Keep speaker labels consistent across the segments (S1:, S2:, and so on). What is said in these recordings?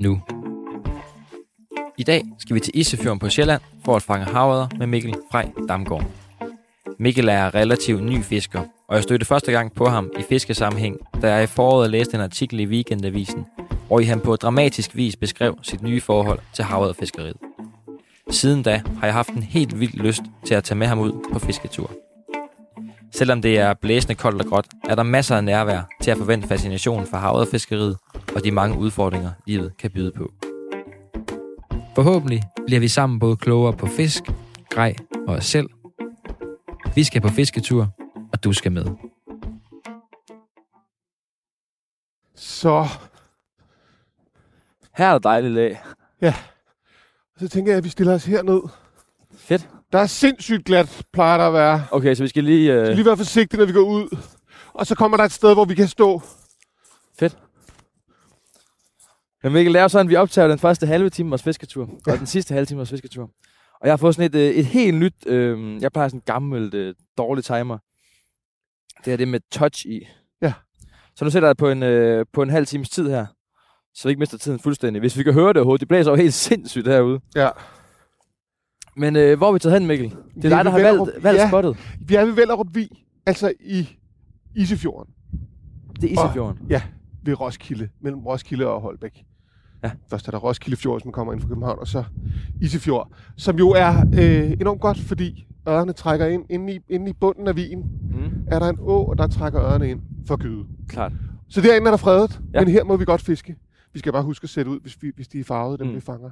S1: nu. I dag skal vi til Isefjorden på Sjælland for at fange havet med Mikkel Frej Damgaard. Mikkel er relativt ny fisker, og jeg stødte første gang på ham i fiskesammenhæng, da jeg i foråret læste en artikel i Weekendavisen, hvor i han på dramatisk vis beskrev sit nye forhold til havet. Siden da har jeg haft en helt vild lyst til at tage med ham ud på fisketur. Selvom det er blæsende koldt og gråt, er der masser af nærvær til at forvente fascinationen for havet og fiskeriet og de mange udfordringer, livet kan byde på. Forhåbentlig bliver vi sammen både klogere på fisk, grej og os selv. Vi skal på fisketur, og du skal med.
S2: Så,
S3: Her er der dejligt lag.
S2: så tænker jeg, at vi stiller os herned.
S3: Fedt.
S2: Der er sindssygt glat, plejer der at være.
S3: Okay, så vi skal lige...
S2: Vi
S3: Øh...
S2: skal lige være forsigtige, når vi går ud. Og så kommer der et sted, hvor vi kan stå.
S3: Fedt. Men Mikkel, det er sådan, vi optager den første halve time vores fisketur, ja. og den sidste halve time vores fisketur. Og jeg har fået sådan et, øh, et helt nyt, øh, jeg plejer sådan en gammel, øh, dårlig timer. Det er det med touch i.
S2: Ja.
S3: Så nu sætter jeg på en, øh, på en halv times tid her, så vi ikke mister tiden fuldstændig. Hvis vi kan høre det overhovedet, det blæser jo helt sindssygt herude.
S2: Ja.
S3: Men øh, hvor er vi taget hen, Mikkel? Det er dig, der har
S2: Vellerup.
S3: valgt, valgt
S2: Ja.
S3: spottet.
S2: Vi er ved Vellerup Vi, altså i Isefjorden.
S3: Det er Isefjorden.
S2: Ja, ved Roskilde, mellem Roskilde og Holbæk.
S3: Ja.
S2: Først er der Roskilde Fjord, som kommer ind fra København, og så Isefjord, som jo er øh, enormt godt, fordi ørerne trækker ind. Inde i, inde i bunden af vien
S3: Mm,
S2: er der en å, og der trækker ørerne ind for gyde.
S3: klart.
S2: Så derinde er der fredet,
S3: ja.
S2: men her må vi godt fiske. Vi skal bare huske at sætte ud, hvis, vi, hvis de er farvede, dem
S3: Mm.
S2: vi fanger.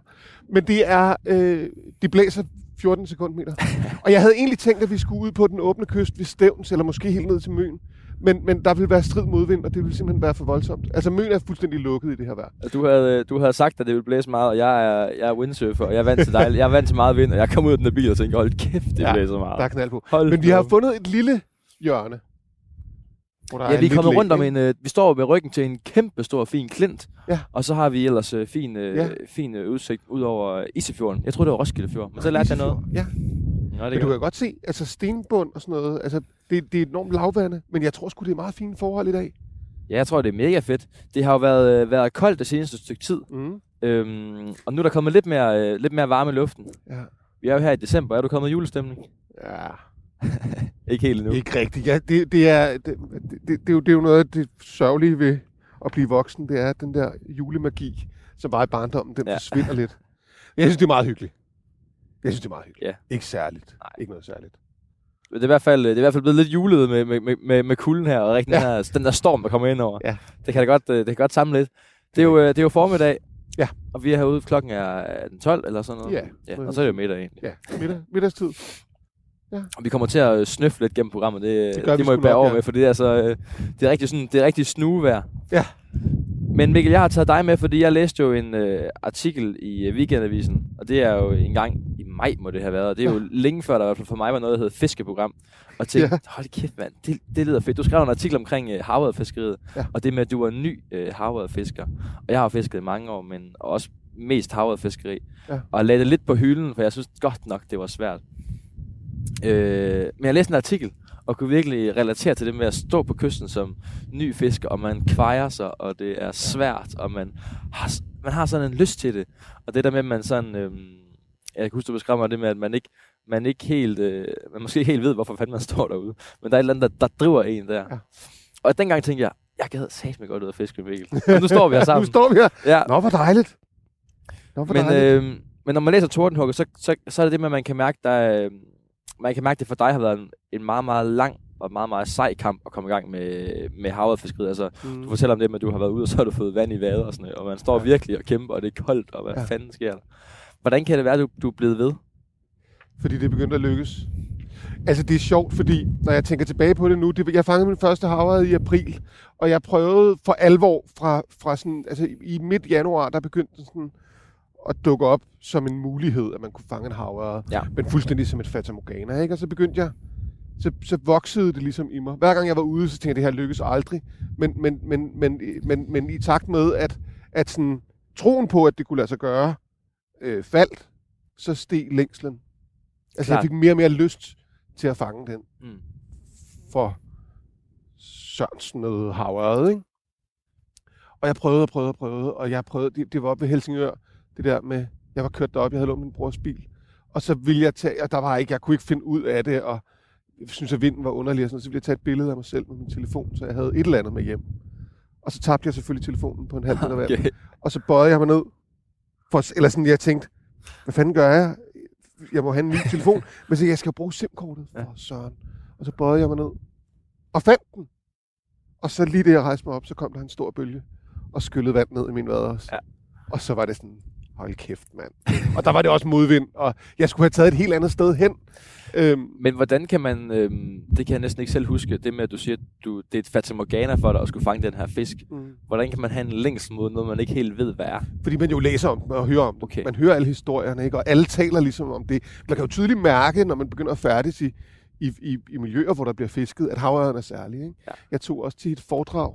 S2: Men det er, øh, de blæser 14 sekundmeter. og jeg havde egentlig tænkt, at vi skulle ud på den åbne kyst ved Stævns, eller måske helt ned til Møn. Men, men der ville være strid modvind, og det ville simpelthen være for voldsomt. Altså Møn er fuldstændig lukket i det her vejr.
S3: Du havde, du havde sagt, at det ville blæse meget, og jeg er, jeg er windsurfer, og jeg er vant til, dejl, jeg er vant til meget vind, og jeg kom ud af den der bil og tænkte, hold kæft, det
S2: Ja,
S3: blæser meget.
S2: Der er knald på.
S3: Hold
S2: Men vi har fundet et lille hjørne.
S3: Ja, vi er kommet rundt om en, øh, vi står med ryggen til en kæmpe stor fin klint,
S2: Ja.
S3: og så har vi ellers øh, fin, øh,
S2: Ja.
S3: fin øh, udsigt ud over Isefjorden. Jeg tror det var Roskilde Fjord, men så lærte jeg noget.
S2: Ja,
S3: Nå, det
S2: men du kan godt se, altså stenbund og sådan noget, altså det, det er enormt lavvande, men jeg tror sgu, det er meget fine forhold i dag.
S3: Ja, jeg tror, det er mega fedt. Det har jo været, øh, været koldt det seneste stykke tid,
S2: Mm.
S3: øhm, og nu er der kommet lidt mere, øh, lidt mere varme i luften.
S2: Ja.
S3: Vi er jo her i december. Er du kommet i julestemning?
S2: ja.
S3: Ikke helt endnu.
S2: Ikke rigtigt. Ja, det, det, er, det, det, det, det, er jo, det er jo noget af det sørgelige ved at blive voksen. Det er den der julemagi, som var i barndommen, den
S3: Ja.
S2: forsvinder lidt. Jeg synes, det er meget hyggeligt. Jeg synes, det er meget hyggeligt.
S3: Ja.
S2: Ikke særligt.
S3: Nej.
S2: Ikke noget særligt.
S3: Det er, i hvert fald, det er i hvert fald blevet lidt julet med, med, med, med, med kulden her, og rigtig ja. den, her, den der storm, der kommer ind over.
S2: Ja.
S3: Det kan da godt, øh, det kan godt samle lidt. Det er jo, øh, det er jo formiddag,
S2: Ja.
S3: og vi er herude, klokken er øh, den 12 eller sådan noget.
S2: Ja.
S3: ja og så er det jo middag egentlig.
S2: Ja, middag, middagstid.
S3: Og vi kommer til at øh, snøffe lidt gennem programmet, det,
S2: Det
S3: det,
S2: gør vi
S3: det må I bære over
S2: ja.
S3: med, for det er, altså, øh, det er rigtig, sådan, det er rigtig snuvejr.
S2: Ja.
S3: Men Mikkel, jeg har taget dig med, fordi jeg læste jo en øh, artikel i øh, Weekendavisen, og det er jo en gang i maj, må det have været, og det er jo længe før, der i hvert fald for mig var noget, der hed fiskeprogram. Og tænkte,
S2: Ja.
S3: hold kæft mand, det, det lyder fedt. Du skrev en artikel omkring øh, havrefiskeriet,
S2: Ja.
S3: og det med, at du var ny øh, havrefisker. Og jeg har fisket i mange år, men også mest havrefiskeri.
S2: Ja.
S3: Og lagde det lidt på hylden, for jeg synes godt nok, det var svært. Øh, men jeg læste en artikel, og kunne virkelig relatere til det med at stå på kysten som ny fisker, og man kvejer sig, og det er svært, og man har, man har sådan en lyst til det. Og det der med, at man sådan... Øhm, jeg kan huske, du beskrev mig det med, at man ikke, man ikke helt, øh, man måske ikke helt ved, hvorfor fanden man står derude. Men der er et eller andet, der, der driver en der.
S2: Ja.
S3: Og dengang tænkte jeg, jeg gad satme godt ud af fiske, Mikkel. Og nu står vi her
S2: nu
S3: sammen.
S2: står vi her.
S3: Ja,
S2: Nå, hvor dejligt. Nå, hvor
S3: men,
S2: dejligt.
S3: øh, men når man læser Tordenhugger, så, så, så er det det med, at man kan mærke, der, øh, man kan mærke, at det for dig har været en, en meget, meget lang og meget, meget sej kamp at komme i gang med, med havrefiskeriet. Altså,
S2: Mm.
S3: du fortæller om det med, at du har været ude, og så har du fået vand i vader og sådan noget, og man står
S2: Ja.
S3: virkelig og kæmper, og det er koldt, og hvad
S2: Ja.
S3: fanden sker der? Hvordan kan det være, at du, du er blevet ved?
S2: Fordi det begyndte at lykkes. Altså, det er sjovt, fordi når jeg tænker tilbage på det nu, det, jeg fangede min første havred i april, og jeg prøvede for alvor fra, fra sådan, altså i, midt januar, der begyndte sådan at dukke op som en mulighed, at man kunne fange en havre,
S3: Ja.
S2: men fuldstændig som et fatamorgana, ikke? Og så begyndte jeg, så, så voksede det ligesom i mig. Hver gang jeg var ude, så tænkte jeg, det her lykkes aldrig. Men, men, men, men, men, men i takt med, at, at sådan, troen på, at det kunne lade sig gøre, øh, faldt, så steg længslen. Altså, jeg
S3: Klart.
S2: fik mere og mere lyst til at fange den
S3: Mm.
S2: for Sørensen noget havret, ikke? Og jeg prøvede og prøvede og prøvede, og jeg prøvede, det, det var oppe ved Helsingør, det der med, jeg var kørt derop, jeg havde lånt min brors bil, og så ville jeg tage, og der var ikke, jeg kunne ikke finde ud af det, og jeg synes, at vinden var underlig, og sådan, så ville jeg tage et billede af mig selv med min telefon, så jeg havde et eller andet med hjem. Og så tabte jeg selvfølgelig telefonen på en halv meter vand.
S3: Okay.
S2: Og så bøjede jeg mig ned. For, eller sådan, jeg tænkte, hvad fanden gør jeg? Jeg må have en ny telefon. Men så jeg skal bruge SIM-kortet for
S3: Ja.
S2: søren. Og så bøjede jeg mig ned. Og fandt den. Og så lige det, jeg rejste mig op, så kom der en stor bølge. Og skyllede vand ned i min vader også.
S3: Ja.
S2: Og så var det sådan, hold kæft, mand. og der var det også modvind. Og jeg skulle have taget et helt andet sted hen. Øhm,
S3: Men hvordan kan man, øhm, det kan jeg næsten ikke selv huske, det med, at du siger, at du, det er et fatamorgana for dig at skulle fange den her fisk.
S2: mm.
S3: Hvordan kan man have en længsel mod noget, man ikke helt ved, hvad er?
S2: Fordi man jo læser om og hører om det.
S3: Okay.
S2: Man hører alle historierne, ikke? og alle taler ligesom om det. Man kan jo tydeligt mærke, når man begynder at færdes i, i, i, i miljøer, hvor der bliver fisket, at havørren er særlig. Ikke?
S3: Ja.
S2: Jeg tog også til et foredrag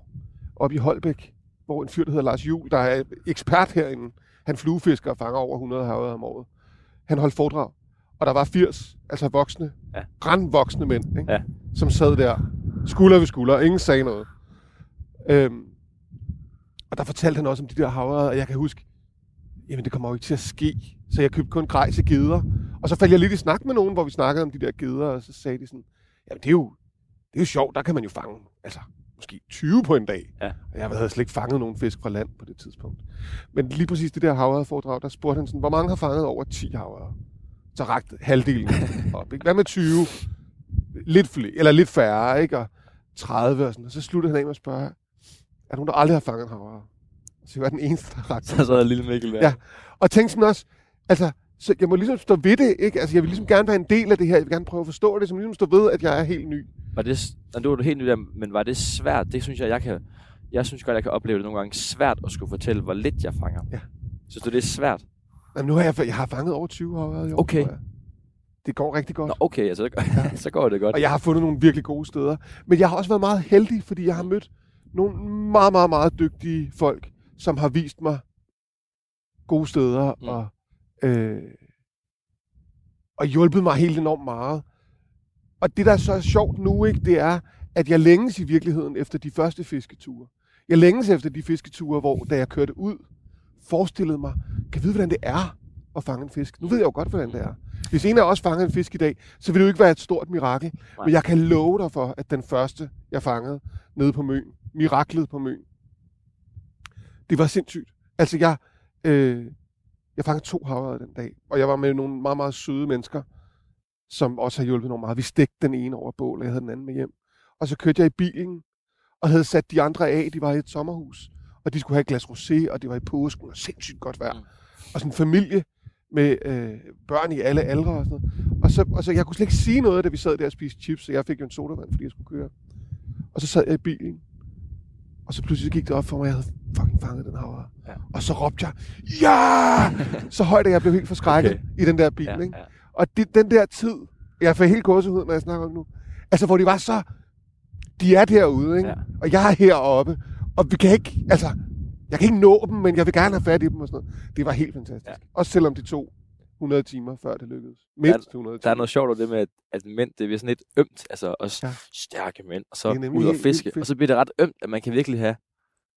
S2: op i Holbæk, hvor en fyr, der hedder Lars Juhl, der er ekspert herinde, han fluefisker og fanger over 100 havørred om året. Han holdt foredrag, og der var 80, altså voksne,
S3: Ja.
S2: grandvoksne mænd, ikke?
S3: Ja.
S2: som sad der, skulder ved skulder, ingen sagde noget. Øhm, og der fortalte han også om de der havørred, og jeg kan huske, jamen det kommer jo ikke til at ske. Så jeg købte kun grej til geder. Og så faldt jeg lidt i snak med nogen, hvor vi snakkede om de der geder, og så sagde de sådan, jamen det er jo, det er jo sjovt, der kan man jo fange, altså måske 20 på en dag.
S3: Ja.
S2: Og jeg havde slet ikke fanget nogen fisk fra land på det tidspunkt. Men lige præcis det der havørredforedrag, der spurgte han sådan, hvor mange har fanget over 10 havørred? Så rakte halvdelen op. Ikke? Hvad med 20? Lidt, flere, eller lidt færre, ikke? Og 30 og sådan. Og så sluttede han af med at spørge, er der nogen, der aldrig har fanget en havørred? Så jeg var den eneste, der rakte
S3: Så sad lille Mikkel der.
S2: Ja. Og tænkte sådan også, altså, så jeg må ligesom stå ved det, ikke? Altså, jeg vil ligesom gerne være en del af det her. Jeg vil gerne prøve at forstå det, som ligesom stå ved, at jeg er helt ny.
S3: Var det, Nå, nu var du helt ny der, men var det svært? Det synes jeg, jeg kan... Jeg synes godt, jeg kan opleve det nogle gange svært at skulle fortælle, hvor lidt jeg fanger.
S2: Ja.
S3: Synes du, det er svært?
S2: Jamen, nu har jeg, jeg har fanget over 20 år år,
S3: Okay.
S2: jeg. Det går rigtig godt.
S3: Nå, okay, altså, så går det godt.
S2: Og jeg har fundet nogle virkelig gode steder. Men jeg har også været meget heldig, fordi jeg har mødt nogle meget, meget, meget dygtige folk, som har vist mig gode steder
S3: mm.
S2: og, øh, og hjulpet mig helt enormt meget. Og det, der er så sjovt nu, ikke, det er, at jeg længes i virkeligheden efter de første fisketure. Jeg længes efter de fisketure, hvor da jeg kørte ud, forestillede mig, kan jeg vide, hvordan det er at fange en fisk? Nu ved jeg jo godt, hvordan det er. Hvis en af os fanger en fisk i dag, så vil det jo ikke være et stort mirakel. Men jeg kan love dig for, at den første, jeg fangede nede på Møn, miraklet på Møn, det var sindssygt. Altså, jeg, øh, jeg fangede to havre den dag, og jeg var med nogle meget, meget søde mennesker, som også har hjulpet nogle meget. Vi stegte den ene over bål, og jeg havde den anden med hjem. Og så kørte jeg i bilen, og havde sat de andre af. De var i et sommerhus, og de skulle have et glas rosé, og det var i påsken, og sindssygt godt vejr.
S3: Mm.
S2: Og sådan en familie med øh, børn i alle aldre og sådan noget. Og så, og så jeg kunne slet ikke sige noget, da vi sad der og spiste chips, så jeg fik jo en sodavand, fordi jeg skulle køre. Og så sad jeg i bilen, og så pludselig gik det op for mig, at jeg havde fanget den havre.
S3: Ja.
S2: Og så råbte jeg, ja! Så højt, at jeg blev helt forskrækket
S3: Okay.
S2: i den der bil.
S3: ja,
S2: ikke?
S3: ja.
S2: Og det, den der tid, jeg får helt gåsehud, når jeg snakker om nu. Altså, hvor de var så... De er derude, ikke?
S3: Ja.
S2: Og jeg er heroppe. Og vi kan ikke... Altså, jeg kan ikke nå dem, men jeg vil gerne have fat i dem og sådan noget. Det var helt fantastisk.
S3: Ja.
S2: Også selvom det tog 100 timer, før det lykkedes. Mindst 100 timer.
S3: Der er noget sjovt over det med, at, at mænd, det er sådan lidt ømt, altså også ja. Stærke mænd, og så ud og fiske, og så bliver det ret ømt, at man kan virkelig have,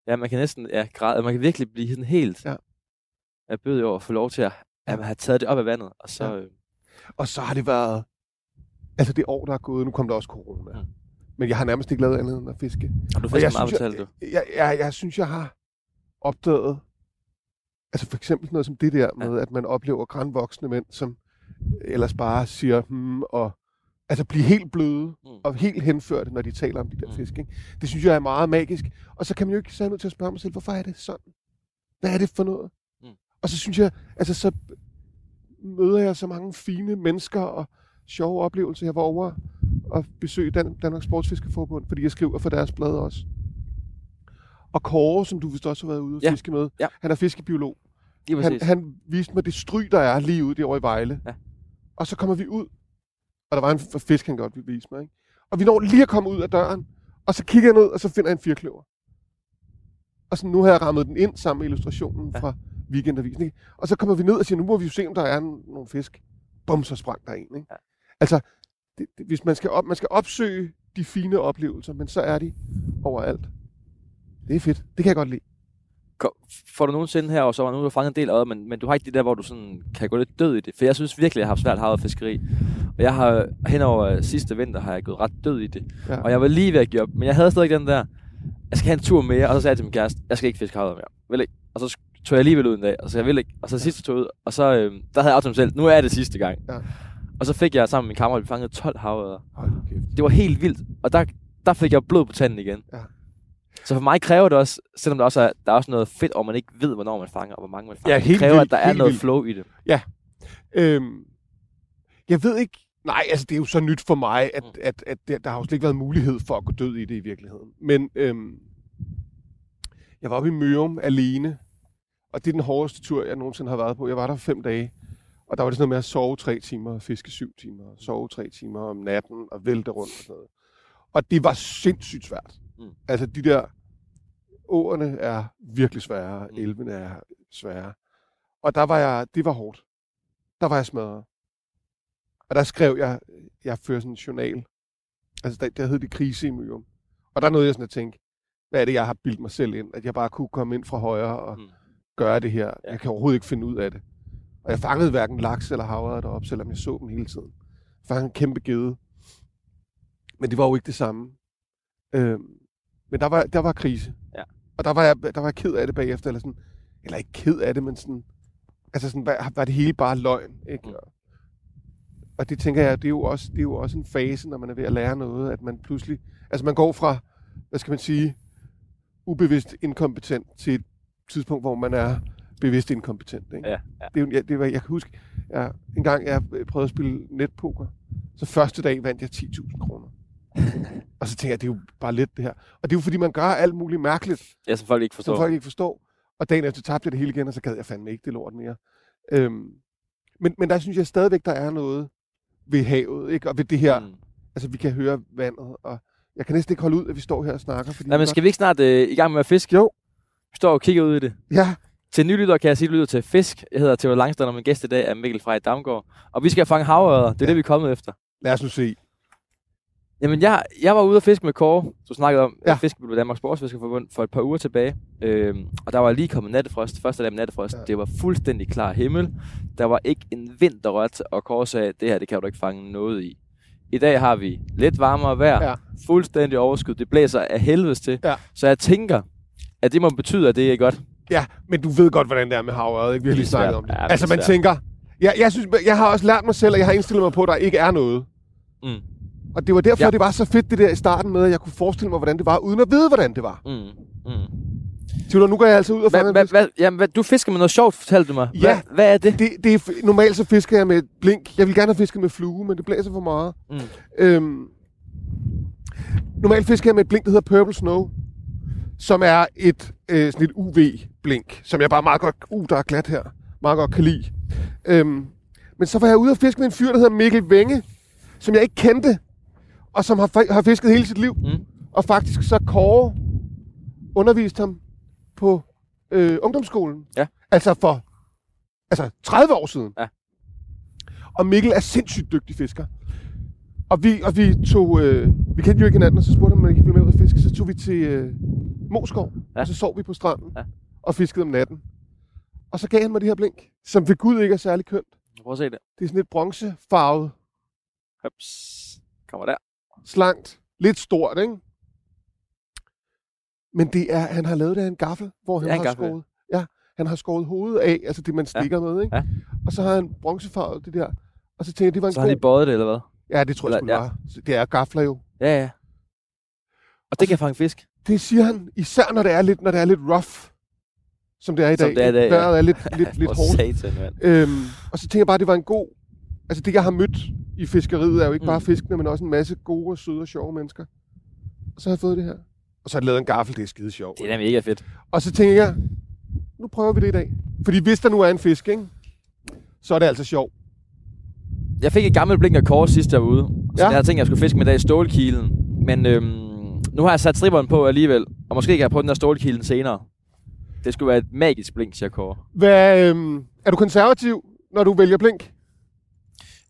S3: ja, man kan næsten, ja, græde, man kan virkelig blive sådan helt,
S2: Ja.
S3: jeg bød over at få lov til at, at have taget det op af vandet, og så,
S2: Ja.
S3: øh,
S2: Og så har det været... Altså, det år, der er gået, nu kom der også corona.
S3: Mm.
S2: Mm. Men jeg har nærmest ikke lavet andet end at fiske.
S3: og du
S2: jeg
S3: meget, fortalte du.
S2: jeg, jeg, jeg, jeg synes, jeg har opdaget, altså for eksempel noget som det der med, ja. at man oplever grænvoksne mænd, som ellers bare siger, hmm, og altså blive helt bløde
S3: Mm.
S2: og helt henførte, når de taler om de der
S3: Mm.
S2: fisk. Ikke? Det synes jeg er meget magisk. Og så kan man jo ikke så nødt til at spørge mig selv, hvorfor er det sådan? Hvad er det for noget?
S3: Mm.
S2: Og så synes jeg, altså så møder jeg så mange fine mennesker, og sjove oplevelser. Jeg var over og besøge Dan- Danmarks Sportsfiskerforbund, fordi jeg skriver for deres blad også. Og Kåre, som du vist også har været ude og
S3: Ja.
S2: fiske med,
S3: Ja.
S2: han er fiskebiolog.
S3: Lige
S2: Han,
S3: præcis.
S2: han viste mig det stry, der er lige ude derovre i Vejle.
S3: Ja.
S2: Og så kommer vi ud, og der var en fisk, han godt ville vise mig. Ikke? Og vi når lige at komme ud af døren, og så kigger jeg ned, og så finder jeg en firkløver. Og så nu har jeg rammet den ind sammen med illustrationen
S3: Ja.
S2: fra Weekendavisen. Ikke? Og så kommer vi ned og siger, nu må vi jo se, om der er nogle fisk. Bum, så sprang der en. Ikke?
S3: Ja.
S2: Altså, det, det, hvis man skal, op, man skal opsøge de fine oplevelser, men så er de overalt. Det er fedt. Det kan jeg godt lide.
S3: Kom- Får du nogensinde her, og så var nu du fanget en del af det, men, men du har ikke det der, hvor du sådan kan gå lidt død i det. For jeg synes virkelig, jeg har haft svært havet fiskeri. Og jeg har hen over sidste vinter, har jeg gået ret død i det.
S2: Ja.
S3: Og jeg var lige ved at give op, men jeg havde stadig den der, jeg skal have en tur mere, og så sagde jeg til min kæreste, jeg skal ikke fiske havet mere. Vil ikke. Og så tog jeg alligevel ud en dag, og så jeg vil ikke. Og så sidste tog ud, og så øh, der havde jeg aftalt mig selv, nu er det sidste gang.
S2: Ja.
S3: Og så fik jeg sammen med min kammerat, vi fangede 12 havørder.
S2: Hold nu kæft.
S3: Det var helt vildt, og der, der fik jeg blod på tanden igen.
S2: Ja.
S3: Så for mig kræver det også, selvom der også er, der er også noget fedt, og man ikke ved, hvornår man fanger, og hvor mange man fanger.
S2: Ja, helt
S3: det kræver,
S2: vildt,
S3: at der er noget
S2: vildt.
S3: flow i det.
S2: Øhm, jeg ved ikke... Nej, altså det er jo så nyt for mig, at,
S3: Mm.
S2: at, at der, der har jo slet ikke været mulighed for at gå død i det i virkeligheden. Men øhm, jeg var oppe i Mørum alene, og det er den hårdeste tur, jeg nogensinde har været på. Jeg var der fem dage, og der var det sådan noget med at sove tre timer, fiske syv timer, sove tre timer om natten, og vælte rundt og sådan noget. Og det var sindssygt svært.
S3: Mm.
S2: Altså de der åerne er virkelig svære,
S3: Mm.
S2: elvene er svære. Og der var jeg, det var hårdt. Der var jeg smadret. Og der skrev jeg, jeg fører sådan en journal. Altså der, der hed det krise i Myrum. Og der nåede jeg sådan at tænke, hvad er det, jeg har bildt mig selv ind? At jeg bare kunne komme ind fra højre og
S3: Mm.
S2: gøre det her. Jeg kan overhovedet ikke finde ud af det. Og jeg fangede hverken laks eller havre deroppe, selvom jeg så dem hele tiden. Jeg fangede en kæmpe gede. Men det var jo ikke det samme. Øhm, men der var, der var krise.
S3: Ja.
S2: Og der var, jeg, der var jeg ked af det bagefter. Eller, sådan, eller ikke ked af det, men sådan... Altså sådan, var, var det hele bare løgn? Ikke?
S3: Mm.
S2: Og det tænker jeg, det er, jo også, det er jo også en fase, når man er ved at lære noget, at man pludselig... Altså man går fra, hvad skal man sige, ubevidst inkompetent til et tidspunkt, hvor man er bevidst inkompetent. Ikke?
S3: Ja, ja.
S2: Det, er jo- ja, det var, jeg kan huske, jeg, en gang jeg prøvede at spille netpoker, så første dag vandt jeg 10.000 kroner. og så tænker jeg, det er jo bare lidt det her. Og det er jo fordi, man gør alt muligt mærkeligt,
S3: Ja, som folk ikke
S2: som
S3: forstår.
S2: folk ikke forstår. Og dagen efter tabte jeg det hele igen, og så gad jeg fandme ikke det lort mere. Øhm, men, men der synes jeg stadigvæk, der er noget ved havet, ikke? og ved det her, mm. Altså vi kan høre vandet, og jeg kan næsten ikke holde ud, at vi står her og snakker. Fordi
S3: Nej, men skal vi ikke snart øh, i gang med at fiske?
S2: Jo.
S3: Vi står og kigger ud i det.
S2: Ja,
S3: Til nylytter kan jeg sige, at du lytter til Fisk. Jeg hedder Theodor Langstrand, og min gæst i dag er Mikkel Frej Damgaard. Og vi skal fange havørder. Det er
S2: Ja.
S3: det, vi er kommet efter.
S2: lad os nu se.
S3: Jamen, jeg, jeg var ude og fiske med Kåre, du snakkede om,
S2: Ja.
S3: ja. fiske med Danmarks Sportsfiskerforbund for et par uger tilbage. Øhm, og der var lige kommet nattefrost, første dag med nattefrost.
S2: Ja.
S3: Det var fuldstændig klar himmel. Der var ikke en vind, der rørte, og Kåre sagde, det her, det kan du ikke fange noget i. I dag har vi lidt varmere vejr,
S2: Ja.
S3: fuldstændig overskud. Det blæser af helvedes til.
S2: Ja.
S3: Så jeg tænker, at det må betyde, at det er godt.
S2: Ja, men du ved godt, hvordan det er med havøret, ikke? Vi har lige snakket om det.
S3: Ja, det
S2: altså, man tænker... Jeg, jeg, synes, jeg har også lært mig selv, at jeg har indstillet mig på, at der ikke er noget.
S3: Mm.
S2: Og det var derfor, ja. Det var så fedt, det der i starten med, at jeg kunne forestille mig, hvordan det var, uden at vide, hvordan det var.
S3: Mm. Mm.
S2: Nu går jeg altså ud og
S3: hvad,
S2: fisk.
S3: hvad, jamen, hvad, du fisker med noget sjovt, fortalte du mig.
S2: Ja.
S3: Hvad, hvad er det?
S2: Det, det er, normalt så fisker jeg med et blink. Jeg vil gerne have fisket med flue, men det blæser for meget.
S3: Mm.
S2: Øhm, normalt fisker jeg med et blink, der hedder Purple Snow, som er et, øh, sådan et UV-blink, som jeg bare meget godt, uh, der er glat her, meget godt kan lide. Øhm, men så var jeg ude og fiske med en fyr, der hedder Mikkel Venge, som jeg ikke kendte, og som har, har fisket hele sit liv.
S3: Mm.
S2: Og faktisk så Kåre underviste ham på øh, ungdomsskolen.
S3: Ja.
S2: Altså for altså 30 år siden.
S3: Ja.
S2: Og Mikkel er sindssygt dygtig fisker. Og vi, og vi tog, øh, vi kendte jo ikke hinanden, og så spurgte han, om man ikke ville med ud og fiske. Så tog vi til øh, Moskov, ja. Og så sov vi på stranden
S3: Ja.
S2: og fiskede om natten. Og så gav han mig det her blink, som ved Gud ikke er særlig kønt.
S3: Prøv at se det.
S2: Det er sådan et bronzefarvet,
S3: Hops. Kommer der.
S2: Slankt, lidt stort, ikke? Men det er, han har lavet det af en gaffel, hvor han har
S3: gaffel, ja.
S2: skåret, ja, han har skåret hovedet af, altså det man stikker ja. med, ikke?
S3: Ja.
S2: Og så har han bronzefarvet det der. Og så tænkte jeg, det var en
S3: Så har han
S2: god...
S3: lige bøjet det, eller hvad?
S2: Ja, det tror jeg skulle
S3: ja.
S2: Så Det er gafler jo.
S3: Ja, ja. Og det kan fange fisk.
S2: Det siger han, især når det er lidt, når det er lidt rough, som det er i
S3: Som
S2: dag.
S3: det er i dag, ja.
S2: Vejret er lidt, lidt, lidt hårdt.
S3: satan, mand.
S2: Øhm, og så tænker jeg bare, det var en god... Altså det, jeg har mødt i fiskeriet er jo ikke
S3: Mm.
S2: bare fiskene, men også en masse gode, og søde og sjove mennesker. Og så har jeg fået det her. Og så har jeg lavet en gaffel, det er skide sjovt.
S3: Det er da mega fedt.
S2: Og så tænker jeg, nu prøver vi det i dag. Fordi hvis der nu er en fisk, ikke? så er det altså sjovt.
S3: Jeg fik et gammelt blink af kors sidst jeg var ude. Så
S2: Ja.
S3: jeg havde tænkt, at jeg skulle fiske med dag i stålkilen. Men øhm, nu har jeg sat stripperen på alligevel. Og måske kan jeg prøve den der stålkilen senere. Det skulle være et magisk blink, siger Kåre.
S2: Hvad, øhm, er du konservativ, når du vælger blink?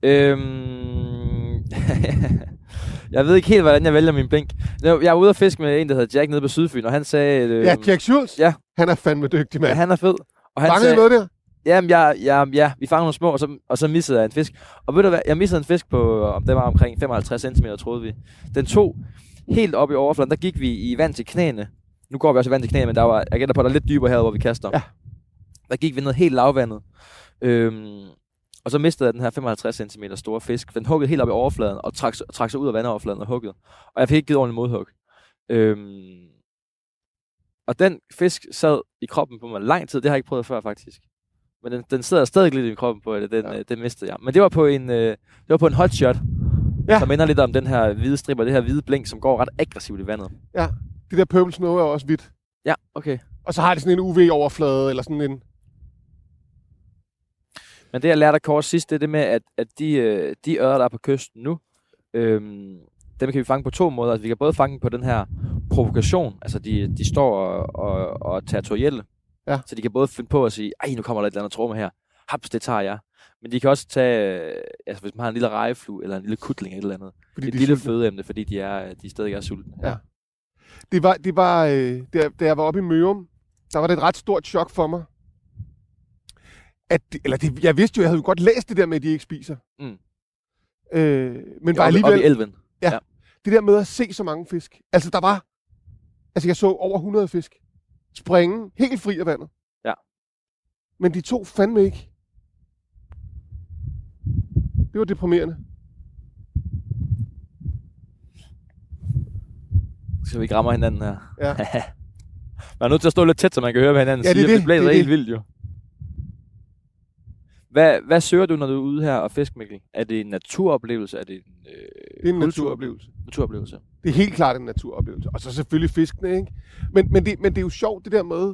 S3: Øhm... jeg ved ikke helt, hvordan jeg vælger min blink. Jeg er ude og fiske med en, der hedder Jack nede på Sydfyn, og han sagde... Øhm,
S2: Ja, Jack Schultz.
S3: ja.
S2: Han er fandme dygtig, mand.
S3: ja, han er fed. Og han
S2: Fangede
S3: sagde,
S2: noget der?
S3: Jamen, jeg, jeg, ja, vi fangede nogle små, og så, og så missede jeg en fisk. Og ved du hvad, jeg missede en fisk på, om det var omkring 55 cm, troede vi. Den tog helt op i overfladen, der gik vi i vand til knæene. Nu går vi også i vand til knæene, men der var, jeg gætter på, at der er lidt dybere her, hvor vi kaster.
S2: Ja.
S3: Der gik vi ned helt lavvandet. Øhm, og så mistede jeg den her 55 cm store fisk. Den huggede helt op i overfladen, og trak, trak sig ud af vandoverfladen og huggede. Og jeg fik ikke givet ordentligt modhug. Øhm, og den fisk sad i kroppen på mig lang tid. Det har jeg ikke prøvet før, faktisk. Men den, den sidder stadig lidt i kroppen på det. Den,
S2: Ja.
S3: øh, den mistede jeg. Men det var på en, øh, det var på en hotshot.
S2: Ja.
S3: Som minder lidt om den her hvide stripper, det her hvide blink, som går ret aggressivt i vandet.
S2: Ja. Det der purple snow er også hvidt.
S3: Ja, okay.
S2: Og så har det sådan en UV-overflade, eller sådan en...
S3: Men det, jeg lærte af kort sidst, det er det med, at, at de, øh, de ører, der er på kysten nu, øhm, dem kan vi fange på to måder. Altså, vi kan både fange dem på den her provokation, altså de, de står og, og, og er territorielle.
S2: Ja.
S3: Så de kan både finde på at sige, ej, nu kommer der et eller andet tromme her. Haps, det tager jeg. Men de kan også tage, øh, altså hvis man har en lille rejeflue, eller en lille kutling eller et eller andet.
S2: Fordi
S3: et
S2: de
S3: lille
S2: sultne.
S3: fødeemne, fordi de, er, de stadig er sultne.
S2: Ja. Det var, det var øh, da, da jeg var oppe i Mørum, der var det et ret stort chok for mig. At, det- eller det, jeg vidste jo, jeg havde jo godt læst det der med, at de ikke spiser.
S3: Mm.
S2: Øh, men var alligevel
S3: oppe i elven.
S2: det der med at se så mange fisk. Altså der var, altså jeg så over 100 fisk springe helt fri af vandet.
S3: Ja.
S2: Men de to fandme ikke. Det var deprimerende.
S3: Så vi ikke rammer hinanden her.
S2: Ja.
S3: Man er nødt til at stå lidt tæt, så man kan høre, hvad hinanden
S2: Ja, det er
S3: siger.
S2: det,
S3: Det blæser
S2: det
S3: helt
S2: det.
S3: vildt jo. Hvad, hvad søger du, når du er ude her og fisk, Mikkel? Er det en naturoplevelse? Er det en, øh,
S2: Det er en
S3: kultur-
S2: naturoplevelse.
S3: naturoplevelse?
S2: Det er helt klart en naturoplevelse. Og så selvfølgelig fiskene, ikke? Men, men, det, men det er jo sjovt, det der med,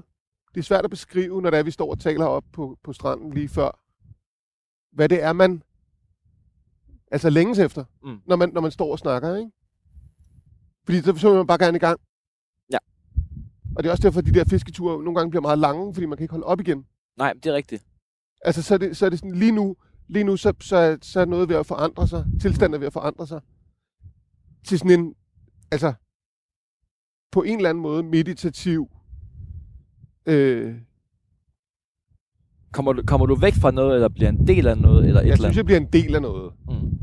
S2: det er svært at beskrive, når det er, vi står og taler op på, på stranden lige før, hvad det er, man altså længes efter,
S3: Mm.
S2: når, man, når man står og snakker, ikke? Fordi så, så vil man bare gerne i gang.
S3: Ja.
S2: Og det er også derfor, at de der fisketure nogle gange bliver meget lange, fordi man kan ikke holde op igen.
S3: Nej, det er rigtigt.
S2: Altså, så er det, så er det sådan, lige nu, lige nu så, så, er- så er noget ved at forandre sig. Tilstanden er ved at forandre sig. Til sådan en, altså, på en eller anden måde meditativ, øh,
S3: Kommer du, kommer du væk fra noget, eller bliver en del af noget, eller et
S2: jeg
S3: eller
S2: synes, jeg bliver en del af noget.
S3: Mm.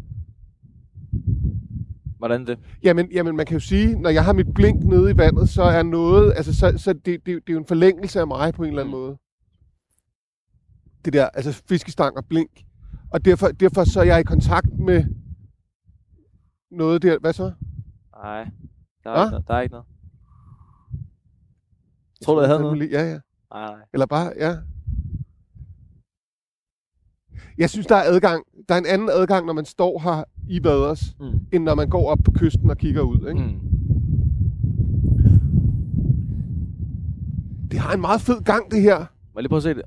S3: Hvordan det?
S2: Jamen, jamen, man kan jo sige, når jeg har mit blink nede i vandet, så er noget, altså, så, så det, det, det er jo en forlængelse af mig på en eller anden
S3: Mm.
S2: måde. Det der, altså fiskestang og blink. Og derfor, derfor så er jeg i kontakt med noget der. Hvad så?
S3: Nej, der er,
S2: Hva?
S3: ikke noget. der er ikke noget. Tror du, jeg havde noget?
S2: lige- Ja, ja.
S3: Nej, nej.
S2: Eller bare, ja. Jeg synes, der er adgang. Der er en anden adgang, når man står her i Vaders,
S3: Mm.
S2: end når man går op på kysten og kigger ud. Ikke? Mm. Det har en meget fed gang, det her.
S3: Må jeg lige prøve at se det?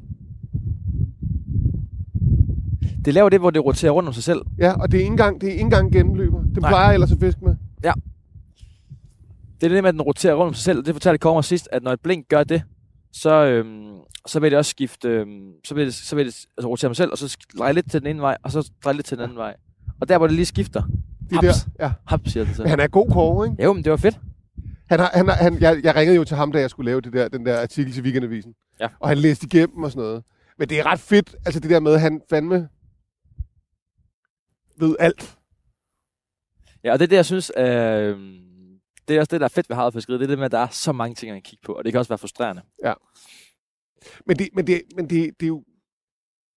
S3: Det laver det, hvor det roterer rundt om sig selv.
S2: Ja, og det er ikke engang, det er ikke engang gennemløber. Det
S3: Nej.
S2: plejer ellers at fiske med.
S3: Det er det med, at den roterer rundt om sig selv. Det fortalte Kormer sidst, at når et blink gør det, så, øhm, så vil det også skifte, øhm, så vil det, så vil det altså, rotere sig selv, og så dreje lidt til den ene vej, og så dreje lidt til den anden vej. Og der, hvor det lige skifter,
S2: Det
S3: Haps.
S2: der. Ja.
S3: hap, siger det så.
S2: Han er god kåre, ikke?
S3: Jo, men det var fedt.
S2: Han har, han har, han, jeg, jeg ringede jo til ham, da jeg skulle lave det der, den der artikel til Weekendavisen.
S3: Ja.
S2: Og han læste igennem og sådan noget. Men det er ret fedt, altså det der med, at han fandme ved alt.
S3: Ja, og det er det, jeg synes, øh, det er også det, der er fedt ved havfiskeriet. Det er det med, at der er så mange ting, man kan kigge på, og det kan også være frustrerende.
S2: Men det, men det, men det, det er jo...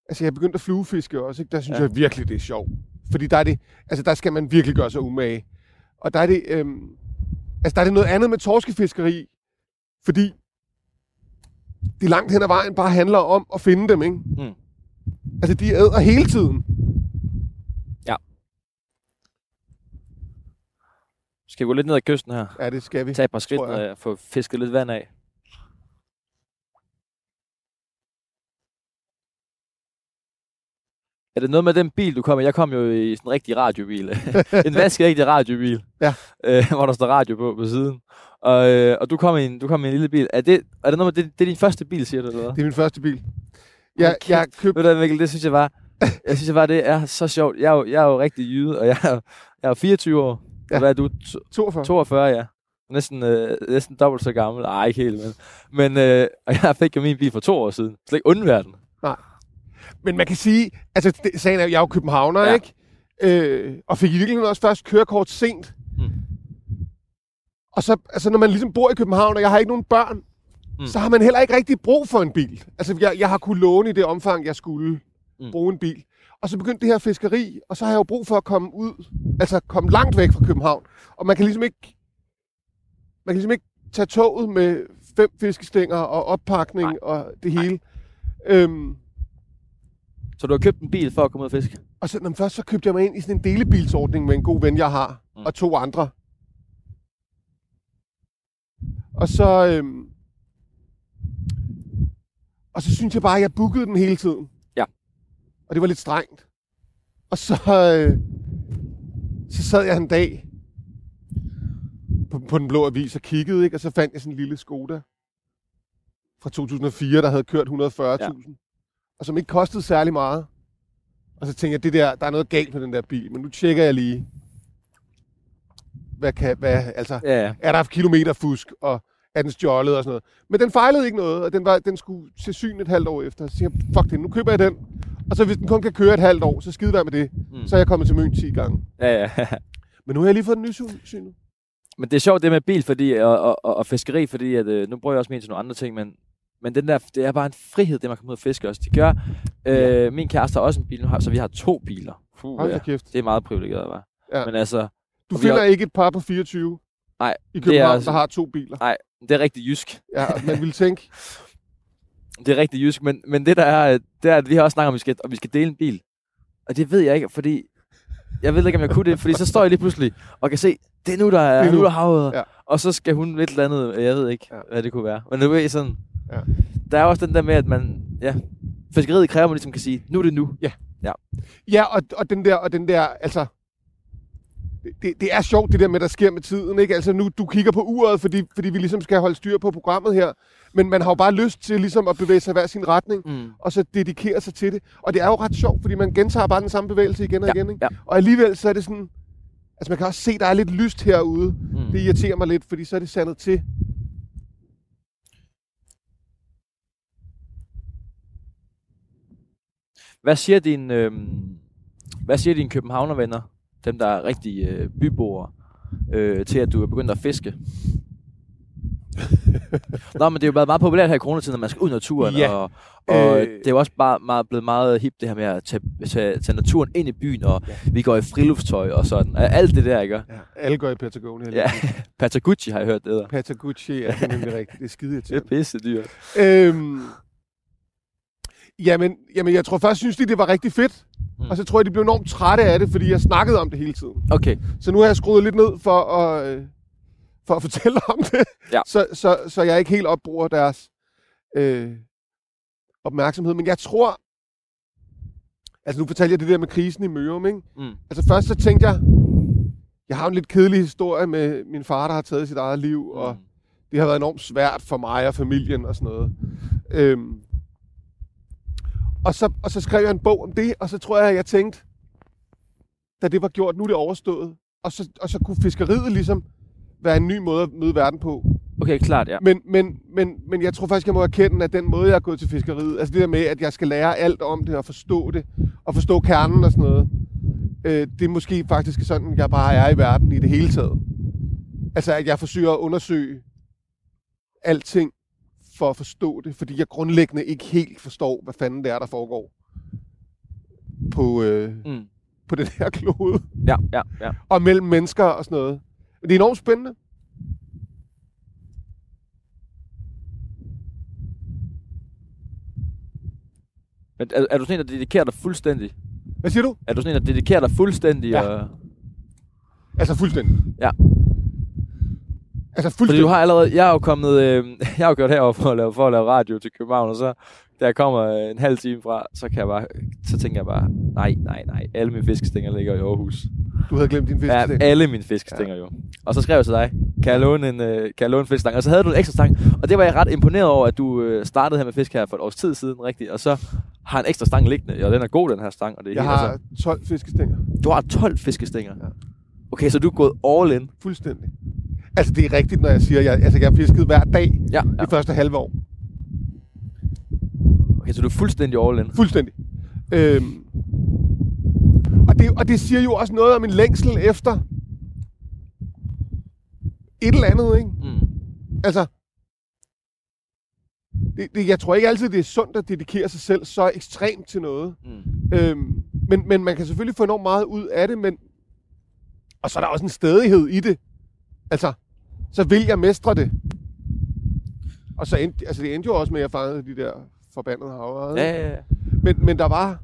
S2: Altså, jeg er begyndt at fluefiske også, ikke? Der synes
S3: Ja.
S2: ja. jeg virkelig, det er sjovt. Fordi der er det... Altså, der skal man virkelig gøre sig umage. Og der er det... Øhm, altså, der er det noget andet med torskefiskeri. Fordi det langt hen ad vejen bare handler om at finde dem, ikke?
S3: Mm.
S2: Altså, de æder hele tiden.
S3: Skal vi gå lidt ned ad kysten her?
S2: Ja, det skal vi.
S3: Tag et par skridt og få fisket lidt vand af. Er det noget med den bil, du kom i? Jeg kom jo i sådan en rigtig radiobil. en vaskeægte radiobil.
S2: Ja.
S3: Øh, hvor der står radio på på siden. Og, øh, og du kom i en, du kom i en lille bil. Er det, er det noget med, det, det er din første bil, siger du, eller?
S2: Det er min første bil. Jeg,
S3: kæft.
S2: jeg købte...
S3: Ved du Mikkel, det synes jeg bare, jeg synes jeg bare, det er så sjovt. Jeg er jo, jeg er jo rigtig jyde, og jeg er, jeg er jo 24 år. Ja. Hvad er du?
S2: 42.
S3: 42, ja. Næsten, øh, næsten dobbelt så gammel. Ej, ikke helt, men... Men øh, og jeg fik jo min bil for to år siden. Slet ikke undvære den.
S2: Men man kan sige, altså det, sagen er, jeg er jo københavner,
S3: Ja.
S2: ikke? Øh, og fik i virkeligheden også først kørekort sent.
S3: Mm.
S2: Og så, altså når man ligesom bor i København, og jeg har ikke nogen børn,
S3: Mm.
S2: så har man heller ikke rigtig brug for en bil. Altså jeg, jeg har kunnet låne i det omfang, jeg skulle
S3: mm.
S2: bruge en bil. Og så begyndte det her fiskeri, og så har jeg jo brug for at komme ud, altså komme langt væk fra København. Og man kan ligesom ikke, man kan ligesom ikke tage toget med fem fiskestænger og oppakning
S3: Nej.
S2: og det hele. Øhm,
S3: Så du har købt en bil for at komme ud og fiske?
S2: og så, når først så købte jeg mig ind i sådan en delebilsordning med en god ven, jeg har,
S3: mm.
S2: og to andre. Og så, øhm, og så synes jeg bare, at jeg bookede den hele tiden. Og det var lidt strengt. Og så, øh, så sad jeg en dag på, på den blå avis og kiggede, ikke? og så fandt jeg sådan en lille Skoda fra 2004, der havde kørt 140.000, ja. og som ikke kostede særlig meget. Og så tænkte jeg, det der, der er noget galt med den der bil, men nu tjekker jeg lige, hvad kan, hvad, altså,
S3: Ja, ja.
S2: er der kilometerfusk, og er den stjålet og sådan noget. Men den fejlede ikke noget, og den, var, den skulle til syn et halvt år efter. Så tænkte jeg, fuck det, nu køber jeg den. Og så hvis den kun kan køre et halvt år, så skide være med det.
S3: Mm.
S2: Så er jeg kommet til Møn 10 gange.
S3: ja, ja.
S2: Men nu har jeg lige fået den nye syn.
S3: Men det er sjovt det med bil fordi, og, og, og, og fiskeri, fordi at, øh, nu bruger jeg også min til nogle andre ting, men, men den der, det er bare en frihed, det man kommer ud og fiske også. Det gør, øh, min kæreste har også en bil nu, så vi har to biler. Puh,
S2: Hold
S3: ja.
S2: kæft.
S3: Det er meget privilegeret, var.
S2: Ja.
S3: Men altså,
S2: Du finder
S3: har-
S2: ikke et par på 24
S3: Nej,
S2: i
S3: er
S2: København,
S3: altså-
S2: der har to biler.
S3: nej, det er rigtig jysk.
S2: Ja, man ville tænke,
S3: Det er rigtig jysk, men, men det der er, øh, det er, at vi har også snakket om, at vi skal, om vi skal dele en bil. Og det ved jeg ikke, fordi jeg ved ikke, om jeg kunne det, fordi så står jeg lige pludselig og kan se, det er nu, der er,
S2: Det er
S3: nu,
S2: nu.
S3: der er havet.
S2: Ja.
S3: Og så skal hun et eller andet, jeg ved ikke, ja.
S2: Ja.
S3: hvad det kunne være. Men nu ved sådan,
S2: Ja.
S3: der er også den der med, at man, ja, fiskeriet kræver, at man ligesom kan sige, nu er det nu.
S2: ja, og, og den der, og den der, altså, det, det er sjovt, det der med, der sker med tiden, ikke? Altså nu, du kigger på uret, fordi, fordi vi ligesom skal holde styr på programmet her, men man har jo bare lyst til ligesom at bevæge sig i hver sin retning,
S3: Mm.
S2: og så dedikere sig til det. Og det er jo ret sjovt, fordi man gentager bare den samme bevægelse igen og
S3: Ja,
S2: igen, ikke?
S3: ja.
S2: Og alligevel så er det sådan, altså man kan også se, der er lidt lyst herude.
S3: Mm.
S2: Det irriterer mig lidt, fordi så er det sandet til.
S3: Hvad siger din, øh, hvad siger dine københavnervenner, dem der er rigtig øh, byboere, øh, til at du er begyndt at fiske? Nå, men det er jo været meget populært her i coronatiden, at man skal ud i naturen,
S2: Ja.
S3: og, og
S2: Øh.
S3: det er jo også bare meget, blevet meget hip, det her med at tage, tage, tage naturen ind i byen, og
S2: Ja.
S3: vi går i friluftstøj og sådan. Alt det der, ikke?
S2: Ja. Alle går i Patagonia.
S3: Ja, Patagucci har jeg hørt det hedder.
S2: Patagucci, ja, det er nemlig rigtigt. Det er skide
S3: Det er pisse dyrt.
S2: Øhm, jamen, jamen, jeg tror først, synes de, det var rigtig fedt.
S3: Mm.
S2: Og så tror jeg, de blev enormt trætte af det, fordi jeg snakkede om det hele tiden.
S3: Okay,
S2: Så nu har jeg skruet lidt ned for at, øh, for at fortælle om det.
S3: Ja.
S2: Så, så, så jeg ikke helt opbruger deres øh, opmærksomhed. Men jeg tror... Altså nu fortalte jeg det der med krisen i Mørum, ikke?
S3: mm.
S2: Altså først så tænkte jeg... Jeg har en lidt kedelig historie med min far, der har taget sit eget liv, og
S3: Mm.
S2: det har været enormt svært for mig og familien og sådan noget. Øhm, og, så, og så skrev jeg en bog om det, og så tror jeg, at jeg tænkte, da det var gjort, nu er det overstået. Og så, og så kunne fiskeriet ligesom være en ny måde at møde verden på.
S3: Okay, klart, ja.
S2: Men, men, men, men jeg tror faktisk, jeg må erkende, at den måde, jeg er gået til fiskeriet, altså det der med, at jeg skal lære alt om det og forstå det, og forstå kernen og sådan noget, øh, det er måske faktisk sådan, jeg bare er i verden i det hele taget. Altså, at jeg forsøger at undersøge alting for at forstå det, fordi jeg grundlæggende ikke helt forstår, hvad fanden det er, der foregår på, øh,
S3: Mm.
S2: på den her klode,
S3: Ja, ja, ja.
S2: og mellem mennesker og sådan noget. Men det er enormt spændende.
S3: Men er, er du sådan en, der dedikerer dig fuldstændig?
S2: Hvad siger du?
S3: Er du sådan en, der dedikerer dig fuldstændig?
S2: Ja.
S3: Og...
S2: Altså fuldstændig.
S3: Ja.
S2: Altså
S3: Fordi
S2: fuldstændig.
S3: du har allerede, jeg er jo kommet, øh, jeg har jo kørt herover for at, lave, for at lave radio til København, og så da jeg kommer øh, en halv time fra, så, kan jeg bare, så tænker jeg bare, nej, nej, nej, alle mine fiskestænger ligger i Aarhus.
S2: Du havde glemt din
S3: Ja,
S2: fiskestæng.
S3: alle mine fiskestænger ja. jo. Og så skrev jeg til dig, kan jeg låne en, øh, kan jeg låne en fiskestang? Og så havde du en ekstra stang, og det var jeg ret imponeret over, at du øh, startede her med fisk her for et års tid siden, rigtigt, og så har en ekstra stang liggende, og den er god, den her stang. Og det er
S2: Jeg
S3: helt,
S2: har
S3: altså,
S2: 12 fiskestænger.
S3: du har 12 fiskestænger.
S2: Ja.
S3: Okay, så du er gået all in.
S2: Fuldstændig. Altså, det er rigtigt, når jeg siger, at jeg, altså, jeg har fisket hver dag
S3: Ja, ja.
S2: det første halve år.
S3: Okay, så du er fuldstændig all in.
S2: Fuldstændig. Øhm, og, det, og det siger jo også noget om en længsel efter et eller andet, ikke?
S3: Mm.
S2: Altså, det, det, jeg tror ikke altid, det er sundt at dedikere sig selv så ekstremt til noget.
S3: Mm.
S2: Øhm, men, men man kan selvfølgelig få enormt meget ud af det, men... Og så er der også en stedighed i det. Altså, så vil jeg mestre det. Og så endte, altså det endte jo også med, at jeg fangede de der forbandede havre.
S3: Ja, ja, ja.
S2: Men, men der var...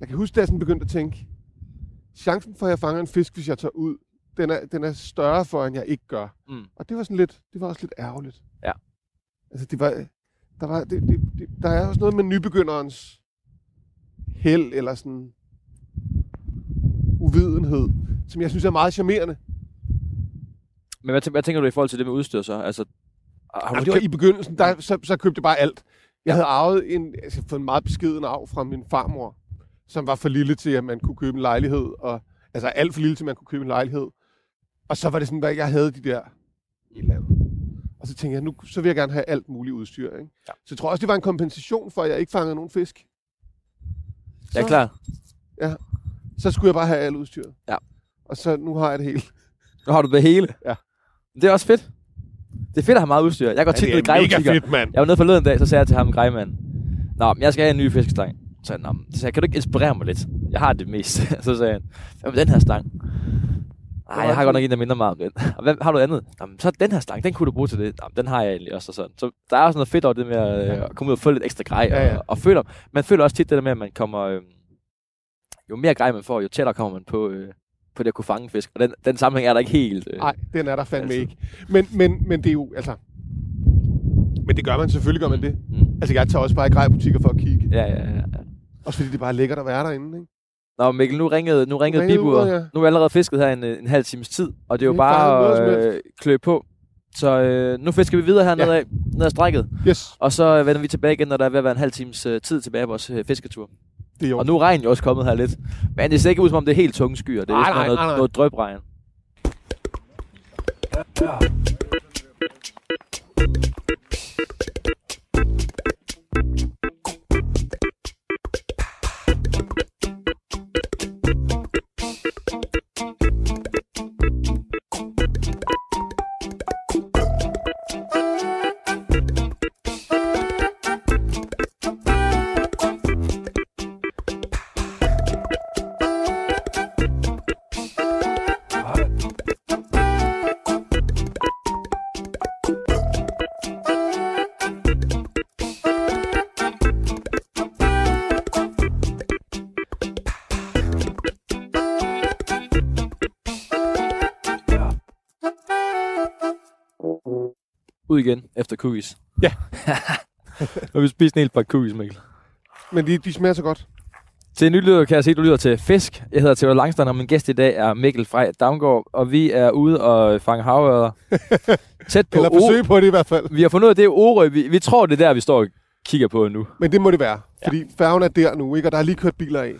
S2: Jeg kan huske, da jeg sådan begyndte at tænke, chancen for, at jeg fanger en fisk, hvis jeg tager ud, den er, den er større for, end jeg ikke gør.
S3: Mm.
S2: Og det var sådan lidt, det var også lidt ærgerligt.
S3: Ja.
S2: Altså, det var, der, var, det, det, det, der er også noget med nybegynderens held, eller sådan uvidenhed, som jeg synes er meget charmerende.
S3: Men hvad, tæ- hvad tænker du i forhold til det med udstyr så? Altså, har
S2: Jamen,
S3: du
S2: det var
S3: købt...
S2: i begyndelsen, der, så, så købte jeg bare alt. Jeg havde arvet en, altså fået en meget beskeden arv fra min farmor, som var for lille til, at man kunne købe en lejlighed. Og, altså alt for lille til, at man kunne købe en lejlighed. Og så var det sådan, at jeg havde de der et eller andet. Og så tænkte jeg, nu så vil jeg gerne have alt muligt udstyr. Ikke?
S3: Ja.
S2: Så jeg tror også, det var en kompensation for, at jeg ikke fangede nogen fisk.
S3: Jeg er klar.
S2: Så skulle jeg bare have alt udstyret.
S3: Ja.
S2: Og så nu har jeg det hele.
S3: Nu har du det hele.
S2: Ja.
S3: Det er også fedt. Det er fedt at have meget udstyr. Jeg går tit ned i grejbutikker.
S2: fedt, mand.
S3: Jeg var nede forleden dag, så sagde jeg til ham, grejmanden, Nå, men jeg skal have en ny fiskestang. Så sagde han, "Nå, men," så sagde jeg, kan du ikke inspirere mig lidt? Jeg har det mest. så sagde han, hvad med den her stang? Nej, jeg har godt nok en, der minder meget om den. Og hvad har du andet? Nå, men så den her stang, den kunne du bruge til det. Nå, men den har jeg egentlig også. Og sådan. Så der er også noget fedt over det med at, øh, komme ud og få lidt ekstra grej.
S2: Ja, ja.
S3: Og, og føler, man føler også tit det der med, at man kommer... Øh, jo mere grej man får, jo tættere kommer man på, øh, på det at kunne fange fisk. Og den, den sammenhæng er der ikke helt. Øh.
S2: Nej, den er der fandme
S3: Altså.
S2: ikke. Men, men, men det er jo, altså... Men det gør man, selvfølgelig gør man det.
S3: Mm.
S2: Altså, jeg tager også bare i grejbutikker for at kigge.
S3: Ja, ja, ja.
S2: Også fordi det er bare lækkert at være derinde, ikke?
S3: Nå, Mikkel, nu ringede, nu ringede
S2: ringede uret, ja.
S3: Nu er jeg allerede fisket her en, øh, en halv times tid, og det er jo
S2: Det er
S3: bare at øh, klø på. Så øh, nu fisker vi videre her
S2: Ja.
S3: nedad, ned ad strækket,
S2: Yes,
S3: og så øh, vender vi tilbage igen, når der er ved at være en halv times øh, tid tilbage på vores øh, fisketur.
S2: Det er.
S3: Og nu er regnen jo også kommet her lidt. Men det ser ikke ud som om det er helt tunge skyer. Det er
S2: Nej, nej,
S3: noget,
S2: nej, nej.
S3: noget drøbregn. Ud igen efter cookies.
S2: Ja.
S3: har vi spist en hel pakke cookies, Mikkel.
S2: Men de, de smager så godt.
S3: Til en ny lytter kan jeg se, at du lytter til Fisk. Jeg hedder Theodor Langstrand, og min gæst i dag er Mikkel Frej Damgaard, og vi er ude og fange havørder. Tæt på
S2: Eller forsøge på det i hvert fald.
S3: Vi har fundet ud af, det er Orø. Vi, vi tror, det er der, vi står og kigger på nu.
S2: Men det må det være. Fordi færgen er der nu, ikke? Og der er lige kørt biler af.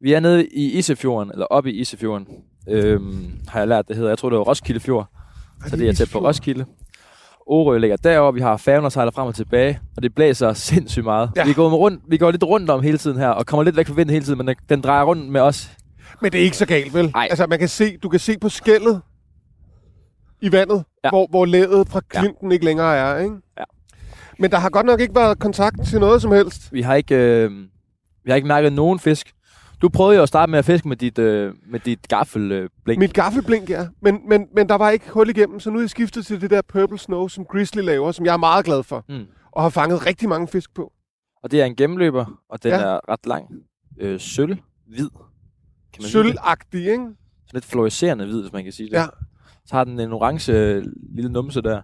S3: Vi er nede i Isefjorden, eller oppe i Isefjorden, øhm, har jeg lært, det hedder. Jeg tror, det var Roskilde Fjord, så det er tæt på Roskilde. Orø ligger derovre, vi har færgen, der sejler frem og tilbage, og det blæser sindssygt meget.
S2: Ja.
S3: Vi, går rundt, vi går lidt rundt om hele tiden her, og kommer lidt væk fra vinden hele tiden, men den, den drejer rundt med os.
S2: Men det er ikke så galt, vel?
S3: Nej.
S2: Altså, man kan se, du kan se på skældet i vandet,
S3: Ja.
S2: hvor, hvor lædet fra klinten ikke længere er, ikke?
S3: Ja.
S2: Men der har godt nok ikke været kontakt til noget som helst.
S3: Vi har ikke, øh, vi har ikke mærket nogen fisk. Du prøvede jo at starte med at fiske med dit, øh, med dit gaffelblink. Blink.
S2: Mit gaffelblink, ja. Men, men, men der var ikke hul igennem, så nu er jeg skiftet til det der Purple Snow, som Grizzly laver, som jeg er meget glad for.
S3: Mm.
S2: Og har fanget rigtig mange fisk på.
S3: Og det er en gennemløber, og den
S2: Ja.
S3: er ret lang. Øh, sølv, hvid. Kan man?
S2: Sølvagtig, ikke?
S3: Sådan lidt fluorescerende hvid, hvis man kan sige det.
S2: Ja.
S3: Så har den en orange øh, lille numse der.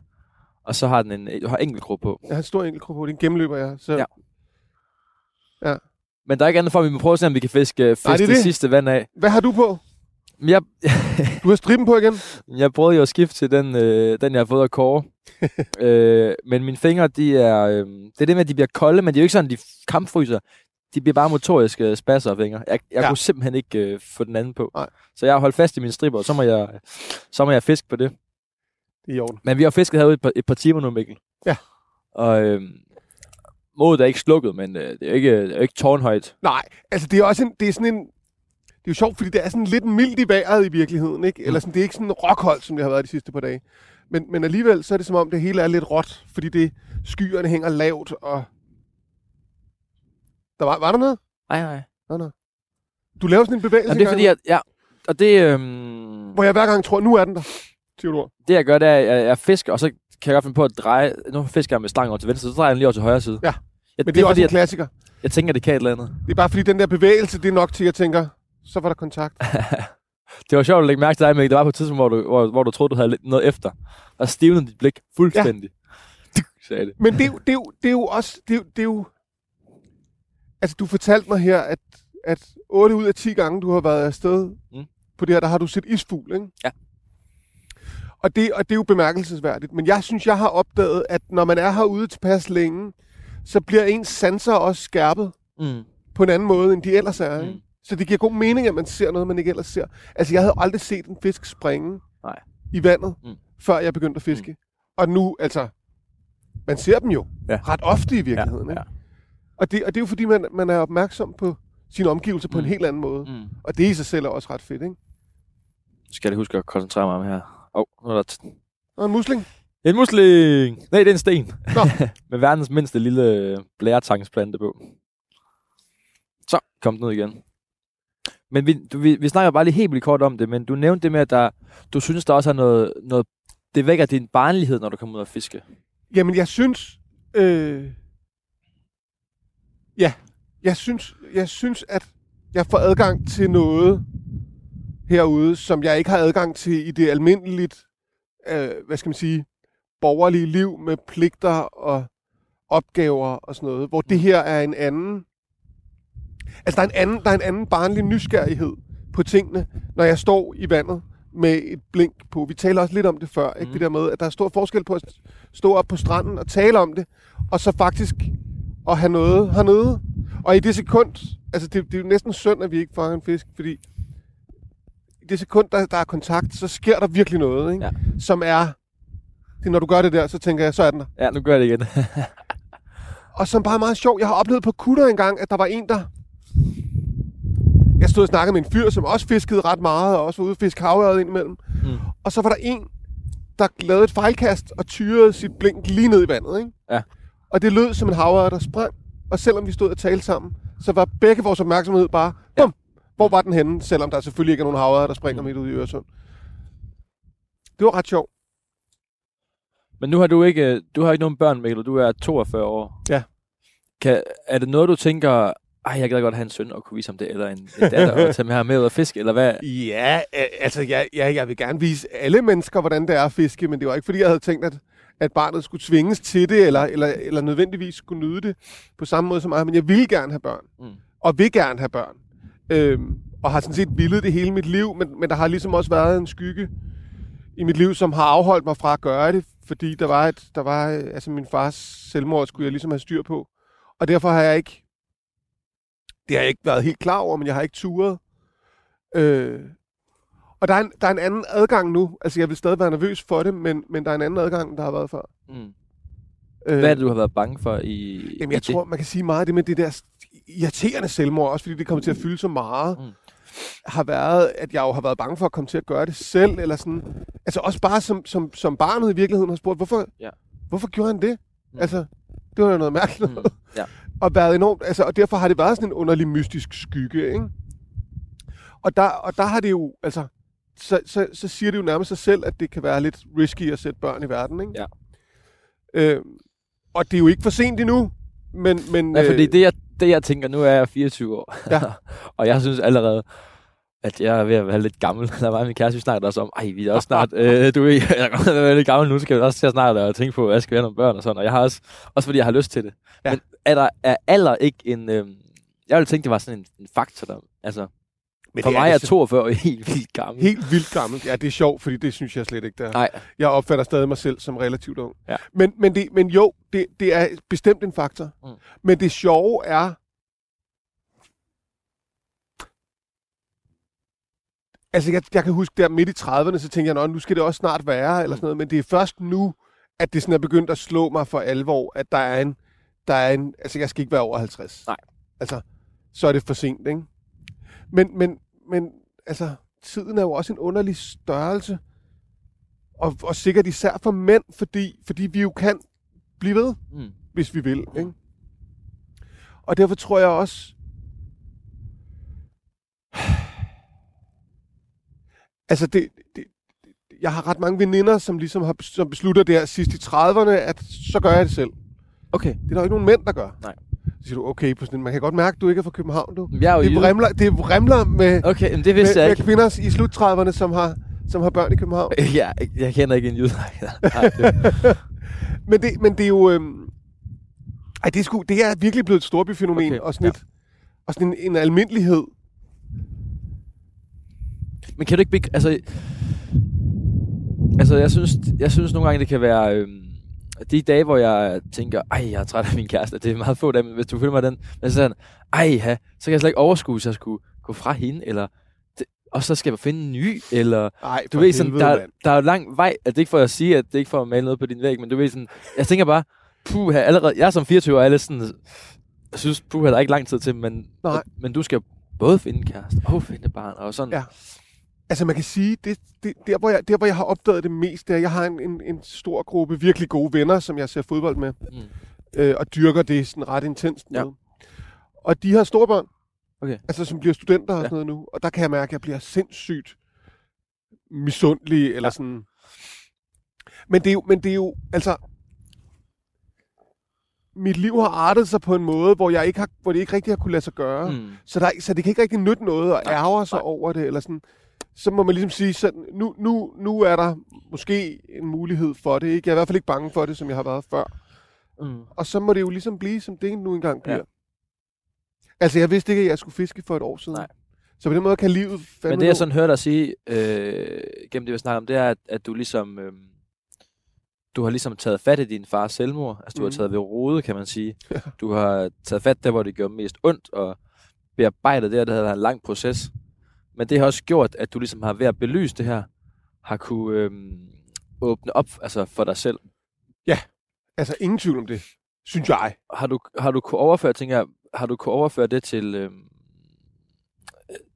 S3: Og så har den en, har enkeltkrog på.
S2: Jeg har en stor enkeltkrog på. Det er en gennemløber, ja. Så,
S3: Ja. Men der er ikke andet for, at vi må prøve at se, om vi kan fiske, fiske
S2: Nej, det
S3: det, det sidste vand af.
S2: Hvad har du på?
S3: Jeg,
S2: Du har striben på igen?
S3: jeg prøvede jo at skifte til den, øh, den jeg har fået af Kåre. øh, men mine fingre, de er... Øh, det er det med, at de bliver kolde, men det er jo ikke sådan, de kampfryser. De bliver bare motoriske spasser af fingre. Jeg, jeg
S2: Ja.
S3: kunne simpelthen ikke øh, få den anden på.
S2: Nej.
S3: Så jeg har holdt fast i mine striber, og så må jeg, så må jeg fiske på det.
S2: Det er i orden.
S3: Men vi har fisket herude et par, et par timer nu, Mikkel.
S2: Ja.
S3: Og øh, modet er ikke slukket, men øh, det er ikke, det er ikke tårnhøjt.
S2: Nej, altså det er også en, det er sådan en, det er jo sjovt, fordi det er sådan lidt mildt i vejret i virkeligheden, ikke? Eller sådan, det er ikke sådan rockholdt, som det har været de sidste par dage. Men, men alligevel, så er det som om, det hele er lidt råt, fordi det, skyerne hænger lavt, og... Der var, var der noget?
S3: Nej, nej.
S2: Nå, nå. Du laver sådan en bevægelse
S3: Jamen, det er fordi, at, ja, og det, øh,
S2: hvor jeg hver gang tror, nu er den der, Theodor.
S3: det jeg gør, det er, at jeg, jeg fisker, og så kan jeg godt finde på at dreje, nu fisker jeg med stangen over til venstre, så drejer jeg den lige over til højre side.
S2: Ja,
S3: Jeg,
S2: Men det er, også
S3: fordi,
S2: en klassiker.
S3: jeg tænker, det kan et eller andet.
S2: Det er bare fordi, den der bevægelse, det er nok til, at jeg tænker, så var der kontakt.
S3: Det var sjovt at lægge mærke til dig, Mikkel. Der var på et tidspunkt, hvor du, hvor, hvor du troede, du havde lidt noget efter. Og stivnede dit blik fuldstændig. Ja. Sagde det.
S2: Men det, det, jo, det er jo også... Det er, det er jo, altså, du fortalte mig her, at, at 8 ud af 10 gange, du har været afsted
S3: mm.
S2: på det her, der har du set isfugl, ikke?
S3: Ja.
S2: Og det, og det er jo bemærkelsesværdigt. Men jeg synes, jeg har opdaget, at når man er herude tilpas længe, så bliver ens sanser også skærpet
S3: Mm.
S2: på en anden måde, end de ellers er.
S3: Mm.
S2: Så det giver god mening, at man ser noget, man ikke ellers ser. Altså, jeg havde aldrig set en fisk springe
S3: Nej.
S2: i vandet,
S3: Mm.
S2: mm. før jeg begyndte at fiske. Mm. Og nu, altså, man ser dem jo
S3: Ja.
S2: ret ofte i
S3: Ja,
S2: virkeligheden.
S3: ja.
S2: Ikke? Og, det, og det er jo fordi, man, man er opmærksom på sine omgivelser på
S3: Mm.
S2: en helt anden måde.
S3: Mm.
S2: Og det i sig selv er også ret fedt, ikke?
S3: Skal jeg lige huske at koncentrere mig om her. Åh, oh, nu er der
S2: Og en musling.
S3: en musling! Nej, det er en sten.
S2: Nå.
S3: Med verdens mindste lille blæretangsplante på. Så kom den ud igen. Men vi, du, vi, vi snakker bare lige helt vildt kort om det, men du nævnte det med, at der, du synes, der også er noget, noget det vækker din barnlighed, når du kommer ud og fiske.
S2: Jamen, jeg synes... Øh, ja, jeg synes, jeg synes, at jeg får adgang til noget herude, som jeg ikke har adgang til i det almindeligt, øh, hvad skal man sige, borgerlige liv med pligter og opgaver og sådan noget, hvor det her er en anden... Altså, der er en anden, der er en anden barnlig nysgerrighed på tingene, når jeg står i vandet med et blink på. Vi taler også lidt om det før, ikke?
S3: Mm.
S2: Det der med, at der er stor forskel på at stå op på stranden og tale om det, og så faktisk at have noget hernede. Og i det sekund, altså det, det er jo næsten synd, at vi ikke fanger en fisk, fordi i det sekund, der, der er kontakt, så sker der virkelig noget, ikke?
S3: Ja.
S2: som er, det, når du gør det der, så tænker jeg, så er den der.
S3: Ja, nu gør jeg det igen.
S2: Og som bare er meget sjov, jeg har oplevet på kutter engang, at der var en, der... Jeg stod og snakkede med en fyr, som også fiskede ret meget, og også var ude og fiske havørred indimellem.
S3: Mm.
S2: Og så var der en, der lavede et fejlkast og tyrede sit blink lige ned i vandet. Ikke?
S3: Ja.
S2: Og det lød som en havørred, der sprang. Og selvom vi stod og talte sammen, så var begge vores opmærksomhed bare, bum, hvor var den henne? Selvom der selvfølgelig ikke er nogen havørred, der springer
S3: Mm.
S2: midt ud i Øresund. Det var ret sjovt.
S3: Men nu har du ikke, du har ikke nogen børn, Mikkel, du er 42 år.
S2: Ja.
S3: Kan, er det noget, du tænker, ej, jeg gad godt have en søn og kunne vise ham det, eller en, en datter og tage med ham med ud og fiske, eller hvad?
S2: Ja, øh, altså ja, ja, jeg vil gerne vise alle mennesker, hvordan det er at fiske, men det var ikke fordi, jeg havde tænkt, at, at barnet skulle tvinges til det, eller, eller, eller nødvendigvis skulle nyde det på samme måde som mig, men jeg vil gerne have børn,
S3: Mm.
S2: og vil gerne have børn. Øhm, og har sådan set villet det hele mit liv, men, men der har ligesom også været en skygge i mit liv, som har afholdt mig fra at gøre det, fordi der var et, der var, øh, altså min fars selvmord skulle jeg ligesom have styr på, og derfor har jeg ikke, det har jeg ikke været helt klar over, men jeg har ikke turet. Øh, og der er, en, der er en anden adgang nu. Altså, jeg vil stadig være nervøs for det, men, men der er en anden adgang, der har været før.
S3: Mm.
S2: Øh,
S3: Hvad er det, du har været bange for i
S2: Jamen,
S3: i
S2: jeg tror, man kan sige meget af det med det der irriterende selvmord, også fordi det kommer til at fylde så meget,
S3: Mm.
S2: mm. har været, at jeg jo har været bange for at komme til at gøre det selv, eller sådan. Altså også bare som, som, som barnet i virkeligheden har spurgt, hvorfor,
S3: Ja.
S2: hvorfor gjorde han det?
S3: Mm.
S2: Mm. Altså, det var jo noget mærkeligt.
S3: Mm.
S2: noget.
S3: Ja.
S2: og været enormt, altså, og derfor har det været sådan en underlig mystisk skygge, ikke? Og der, og der har det jo, altså, så, så, så siger det jo nærmest sig selv, at det kan være lidt risky at sætte børn i verden, ikke?
S3: Ja.
S2: Øh, og det er jo ikke for sent endnu, men... men
S3: Nej, fordi
S2: øh,
S3: det jeg, det, jeg tænker, nu er jeg 24 år,
S2: Ja.
S3: og jeg synes allerede, at jeg er ved at være lidt gammel. Der var min kæreste, vi snakkede også om, ej, vi er også snart, øh, du er, jeg er være lidt gammel nu, så skal vi også til at snart at tænke på, jeg skal være nogle børn og sådan, og jeg har også, også fordi jeg har lyst til det.
S2: Ja.
S3: Men er der er alder ikke en, øh, jeg ville tænke, det var sådan en, en faktor, der, altså,
S2: Men
S3: for
S2: det
S3: mig er
S2: det
S3: 42 helt vildt gammel.
S2: Helt vildt gammelt. Ja, det er sjovt, fordi det synes jeg slet ikke, der.
S3: Nej,
S2: Jeg opfatter stadig mig selv som relativt ung.
S3: Ja.
S2: Men, men, det, men jo, det, det er bestemt en faktor.
S3: Mm.
S2: Men det sjove er, altså jeg, jeg kan huske der midt i 30'erne, så tænkte jeg, "Nå, nu skal det også snart være, eller sådan noget. Men det er først nu, at det sådan er begyndt at slå mig for alvor, at der er en, der er en altså jeg skal ikke være over 50.
S3: Nej.
S2: Altså, så er det for sent, ikke? Men, men, men altså, tiden er jo også en underlig størrelse. Og, og sikkert især for mænd, fordi, fordi vi jo kan blive ved,
S3: mm.
S2: hvis vi vil. Ikke? Og derfor tror jeg også... Altså, det, det, jeg har ret mange veninder, som ligesom har som beslutter der sidst i 30'erne, at så gør jeg det selv.
S3: okay.
S2: Det er der jo ikke nogen mænd, der gør.
S3: Nej.
S2: Så siger du, okay, på sådan, man kan godt mærke, at du ikke er fra København, du.
S3: Jeg er jo
S2: Det
S3: jyde.
S2: det vrimler med,
S3: Okay, men det
S2: med,
S3: vidste jeg
S2: med
S3: ikke.
S2: kvinder i slut 30'erne, som har, som har børn i København.
S3: Ja, jeg kender ikke en jyde. Nej, det,
S2: Men det, men det er jo... Øhm, ej, det er, sgu, det er virkelig blevet et storbyfænomen, okay, og sådan,
S3: ja.
S2: et, og sådan en, en almindelighed.
S3: Men kan du ikke... Altså, altså jeg, synes, jeg synes nogle gange, det kan være... Øhm, de dage, hvor jeg tænker, ej, jeg er træt af min kæreste, det er meget få dage, men hvis du følger mig den, men så sådan, ej, ha, så kan jeg slet ikke overskue, hvis jeg skulle gå fra hende, eller, det, og så skal jeg finde en ny, eller,
S2: Ej,
S3: du ved sådan, der, der er jo lang vej, at det er ikke for at sige, at det er ikke for at male noget på din væg, men du ved sådan, jeg tænker bare, puh, allerede, jeg er som 24 år, alle sådan, jeg synes, puh, der er ikke lang tid til, men,
S2: Nej.
S3: men du skal både finde en kæreste og finde et barn, og sådan,
S2: Ja. Altså man kan sige, det, det, der, hvor jeg, der hvor jeg har opdaget det mest, det er, at jeg har en, en, en stor gruppe virkelig gode venner, som jeg ser fodbold med,
S3: Mm.
S2: øh, og dyrker det sådan ret intenst med.
S3: Ja.
S2: Og de har store børn,
S3: Okay.
S2: altså som bliver studenter og
S3: Ja.
S2: sådan noget nu, og der kan jeg mærke, at jeg bliver sindssygt misundelig, eller
S3: Ja.
S2: sådan. Men det er jo, men det er jo, altså, mit liv har artet sig på en måde, hvor, jeg ikke har, hvor det ikke rigtig har kunne lade sig gøre.
S3: Mm.
S2: Så, der, er- så det kan ikke rigtig nytte noget at ærge sig over det. Eller sådan. Så må man ligesom sige, sådan, nu, nu, nu er der måske en mulighed for det. Ikke? Jeg er i hvert fald ikke bange for det, som jeg har været før.
S3: Mm.
S2: Og så må det jo ligesom blive, som det nu engang bliver.
S3: Ja.
S2: Altså, jeg vidste ikke, at jeg skulle fiske for et år siden.
S3: Nej.
S2: Så på den måde kan livet fandme
S3: Men det, jeg sådan hører dig sige, øh, gennem det, vi snakker om, det er, at, at du ligesom... Øh, du har ligesom taget fat i din fars selvmord. Altså, du
S2: Mhm.
S3: har taget ved rode, kan man sige.
S2: Ja.
S3: Du har taget fat der, hvor det gjorde mest ondt, og bearbejdet det, og det har været en lang proces. Men det har også gjort, at du ligesom har ved at belyse det her, har kunne øh, åbne op altså for dig selv.
S2: Altså, ingen tvivl om det, synes jeg.
S3: Har du, har du kunne overføre, tænker jeg, har du kunne overføre det til, øh,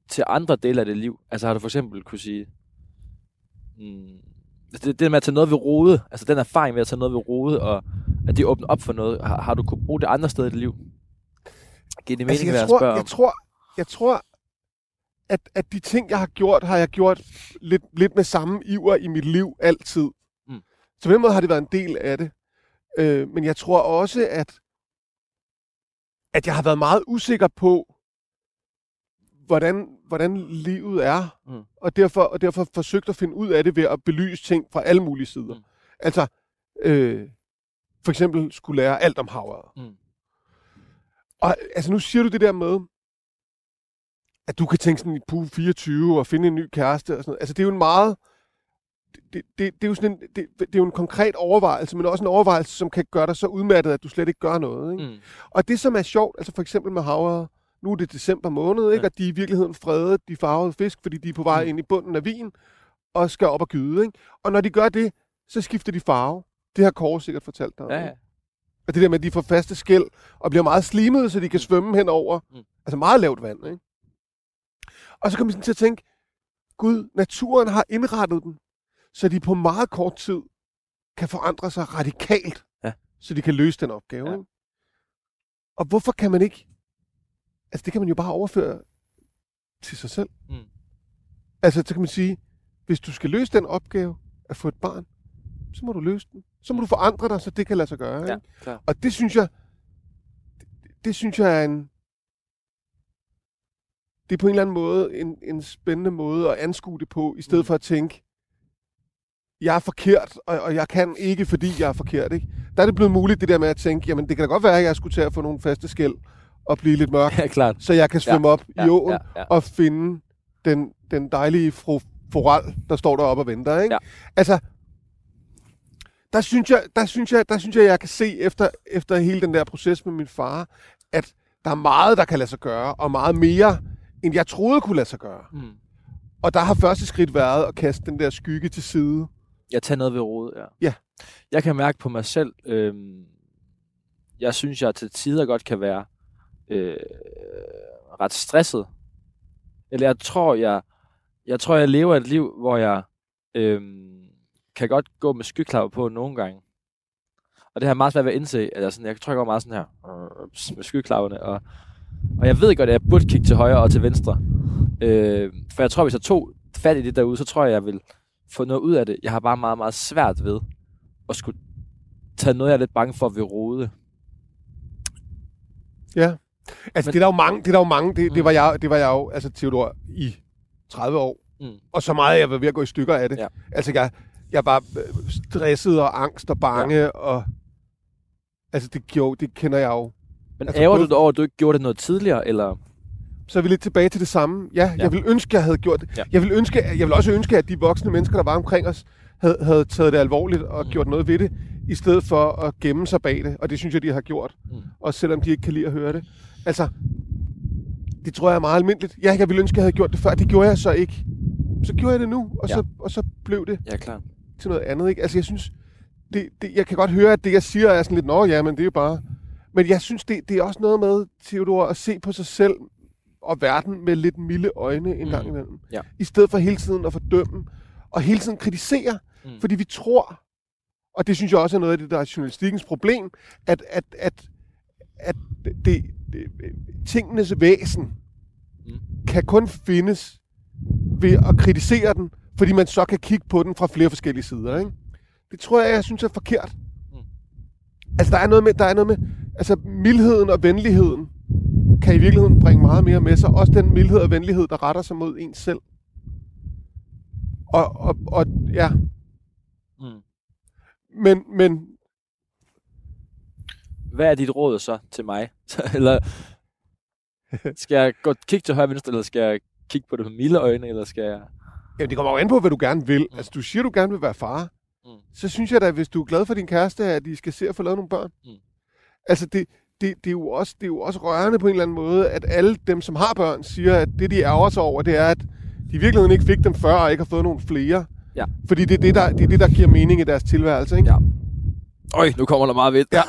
S3: til andre dele af dit liv? Altså har du for eksempel kunne sige, mm, det, det med at tage noget ved rode, altså den erfaring med at tage noget ved rode, og at det åbner op for noget, har, har du kunne bruge det andre steder i dit liv? Giver det mening,
S2: Altså, jeg, tror, jeg tror, jeg tror at, at de ting, jeg har gjort, har jeg gjort lidt, lidt med samme iver i mit liv altid.
S3: Mm.
S2: Så på den måde har det været en del af det. Øh, men jeg tror også, at, at jeg har været meget usikker på, hvordan, hvordan livet er.
S3: Mm.
S2: Og, derfor, og derfor forsøgt at finde ud af det ved at belyse ting fra alle mulige sider.
S3: Mm.
S2: Altså, øh, for eksempel skulle lære alt om havet.
S3: Mm.
S2: Og altså, nu siger du det der med, at du kan tænke sådan i puh 24 og finde en ny kæreste og sådan noget. Altså, det er jo en meget... Det, det, det, er jo sådan en, det, det er jo en konkret overvejelse, men også en overvejelse, som kan gøre dig så udmattet, at du slet ikke gør noget. Ikke?
S3: Mm.
S2: Og det, som er sjovt, altså for eksempel med havre, nu er det december måned, ikke?
S3: Ja.
S2: og de er i virkeligheden fredet, de farvede fisk, fordi de er på vej
S3: Mm.
S2: ind i bunden af vin og skal op og gyde. Ikke? Og når de gør det, så skifter de farve. Det har Kåre sikkert fortalt dig.
S3: Ja, ja.
S2: Og det der med, at de får faste skæld og bliver meget slimede, så de kan svømme henover.
S3: Mm.
S2: Altså meget lavt vand, ikke? Og så kommer vi sådan til at tænke, Gud, naturen har indrettet dem, så de på meget kort tid kan forandre sig radikalt,
S3: Ja.
S2: så de kan løse den opgave.
S3: Ja.
S2: Ikke? Og hvorfor kan man ikke... Altså, det kan man jo bare overføre til sig selv.
S3: Mm.
S2: Altså, så kan man sige, hvis du skal løse den opgave at få et barn, så må du løse den. Så må du forandre dig, så det kan lade sig gøre.
S3: Ja,
S2: Ikke?
S3: klar.
S2: Og det synes jeg, det, det synes jeg er en, det er på en eller anden måde en, en spændende måde at anskue det på, i stedet
S3: Mm.
S2: for at tænke, jeg er forkert, og, og jeg kan ikke, fordi jeg er forkert. Ikke? Der er det blevet muligt, det der med at tænke, jamen det kan da godt være, at jeg skulle til at få nogle faste skæld og blive lidt mørk,
S3: Ja, klart.
S2: så jeg kan svømme op
S3: Ja,
S2: i åen
S3: ja, ja.
S2: og finde den, den dejlige fru Foral, der står deroppe og venter. Ikke?
S3: Ja.
S2: Altså, der synes, jeg, der, synes jeg, der synes jeg, jeg kan se efter, efter hele den der proces med min far, at der er meget, der kan lade sig gøre, og meget mere, end jeg troede kunne lade sig gøre.
S3: Mm.
S2: Og der har første skridt været at kaste den der skygge til side.
S3: Jeg tager noget ved rodet, ja.
S2: Ja.
S3: Jeg kan mærke på mig selv, øhm, jeg synes, jeg til tider godt kan være øh, ret stresset. Eller jeg tror, jeg, jeg tror, jeg lever et liv, hvor jeg øhm, kan godt gå med skyklapper på nogle gange. Og det har meget svært ved at indse, at jeg, sådan, jeg tror, jeg går meget sådan her øh, med skyklapperne. Og, og jeg ved godt, at jeg burde kigge til højre og til venstre. Øh, for jeg tror, hvis jeg tog fat i det derude, så tror jeg, jeg vil få noget ud af det. Jeg har bare meget, meget svært ved at skulle tage noget, jeg er lidt bange for ved rode.
S2: Ja. Altså,
S3: Men-
S2: det er der jo mange, det er der jo mange, det,
S3: Mm.
S2: det, var jeg, det var jeg jo, altså Theodor, i 30 år.
S3: Mm.
S2: Og så meget, jeg var ved at gå i stykker af det.
S3: Ja.
S2: Altså, jeg, jeg var øh, stresset og angst og bange, ja. og altså, det, gjorde, det kender jeg jo.
S3: Men
S2: Altså,
S3: ærger du
S2: både-
S3: dig over, at du ikke gjorde det noget tidligere? Eller?
S2: Så er vi lidt tilbage til det samme. Ja,
S3: Ja.
S2: jeg vil ønske, jeg havde gjort det.
S3: Ja.
S2: Jeg vil, ønske, jeg vil også ønske, at de voksne mennesker, der var omkring os, havde, havde taget det alvorligt og
S3: Mm.
S2: gjort noget ved det, i stedet for at gemme sig bag det. Og det synes jeg, de har gjort.
S3: Mm.
S2: Også selvom de ikke kan lide at høre det. Altså, det tror jeg er meget almindeligt. Ja, jeg ville ønske, jeg havde gjort det før. Det gjorde jeg så ikke. Så gjorde jeg det nu, og,
S3: Ja.
S2: så, og så blev det
S3: Ja, klart.
S2: til noget andet. Ikke? Altså, jeg synes, det, det, jeg kan godt høre, at det, jeg siger, er sådan lidt, nå ja, men det er jo bare... Men jeg synes, det, det er også noget med, Theodor, at se på sig selv og verden med lidt milde øjne en
S3: Mm.
S2: gang imellem.
S3: Ja.
S2: I stedet for hele tiden at fordømme, og hele tiden kritisere,
S3: Mm.
S2: fordi vi tror, og det synes jeg også er noget af det, der er journalistikkens problem, at, at, at, at det, det, tingenes væsen
S3: Mm.
S2: kan kun findes ved at kritisere den, fordi man så kan kigge på den fra flere forskellige sider. Ikke? Det tror jeg, jeg synes er forkert.
S3: Mm.
S2: Altså, der er noget med, der er noget med, altså, mildheden og venligheden kan i virkeligheden bringe meget mere med sig. Også den mildhed og venlighed, der retter sig mod en selv. Og, og, og ja,
S3: Mm.
S2: men, men
S3: Hvad er dit råd så til mig? eller skal jeg gå kigge til højre venstre, eller skal jeg kigge på det med milde øjne, eller skal jeg...
S2: ja, det kommer jo an på, hvad du gerne vil.
S3: Mm.
S2: Altså, du siger, du gerne vil være far.
S3: Mm.
S2: Så synes jeg da, hvis du er glad for din kæreste, at de skal se at få lavet nogle børn.
S3: Mm.
S2: Altså, det, det, det, er jo også, det er jo også rørende på en eller anden måde, at alle dem, som har børn, siger, at det, de ærger sig over, det er, at de i virkeligheden ikke fik dem før, og ikke har fået nogle flere.
S3: Ja.
S2: Fordi det er det, der, det er det, der giver mening i deres tilværelse, ikke?
S3: Ja. Øj, nu kommer der meget ved.
S2: Ja.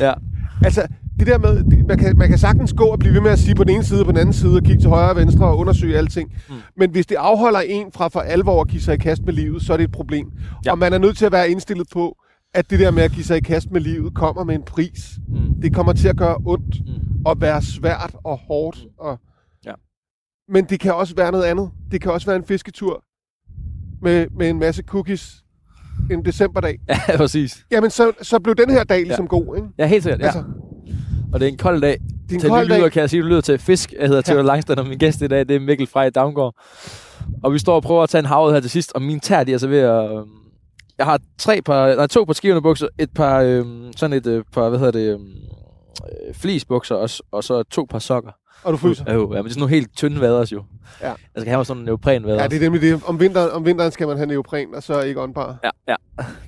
S3: ja.
S2: Altså, det der med, det, man, kan, man kan sagtens gå og blive ved med at sige på den ene side og på den anden side, og kigge til højre og venstre og undersøge alting.
S3: Mm.
S2: Men hvis det afholder en fra for alvor at give sig i kast med livet, så er det et problem.
S3: Ja.
S2: Og man er nødt til at være indstillet på, at det der med at give sig i kast med livet kommer med en pris.
S3: Mm.
S2: Det kommer til at gøre ondt
S3: Mm.
S2: og være svært og hårdt.
S3: Mm.
S2: Og...
S3: Ja.
S2: Men det kan også være noget andet. Det kan også være en fisketur med, med en masse cookies en decemberdag.
S3: Ja, præcis.
S2: Jamen, så, så blev den her dag ligesom ja. god, ikke?
S3: Ja, helt sikkert, ja.
S2: Altså,
S3: Og det er en kold dag.
S2: det er en
S3: til
S2: kold
S3: lytter,
S2: dag.
S3: kan jeg sige, du lyder til Fisk. Jeg hedder Theodor Langstrand, og min gæst i dag, det er Mikkel Frej Damgaard. Og vi står og prøver at tage en havet her til sidst, og mine tær, de er så ved at... Jeg har tre par, nej, to par skivende bukser, et par, øhm, sådan et øh, par, hvad hedder det, øhm, øh, fleecebukser, og, og så to par sokker.
S2: Og du fryser.
S3: Jo, ja, men det er sådan nogle helt tynde vaders jo.
S2: Ja.
S3: Jeg skal have sådan en neopren vaders.
S2: Ja, det er nemlig det. Om vinteren, om vinteren skal man have neopren, og så ikke åndbar.
S3: Ja, ja.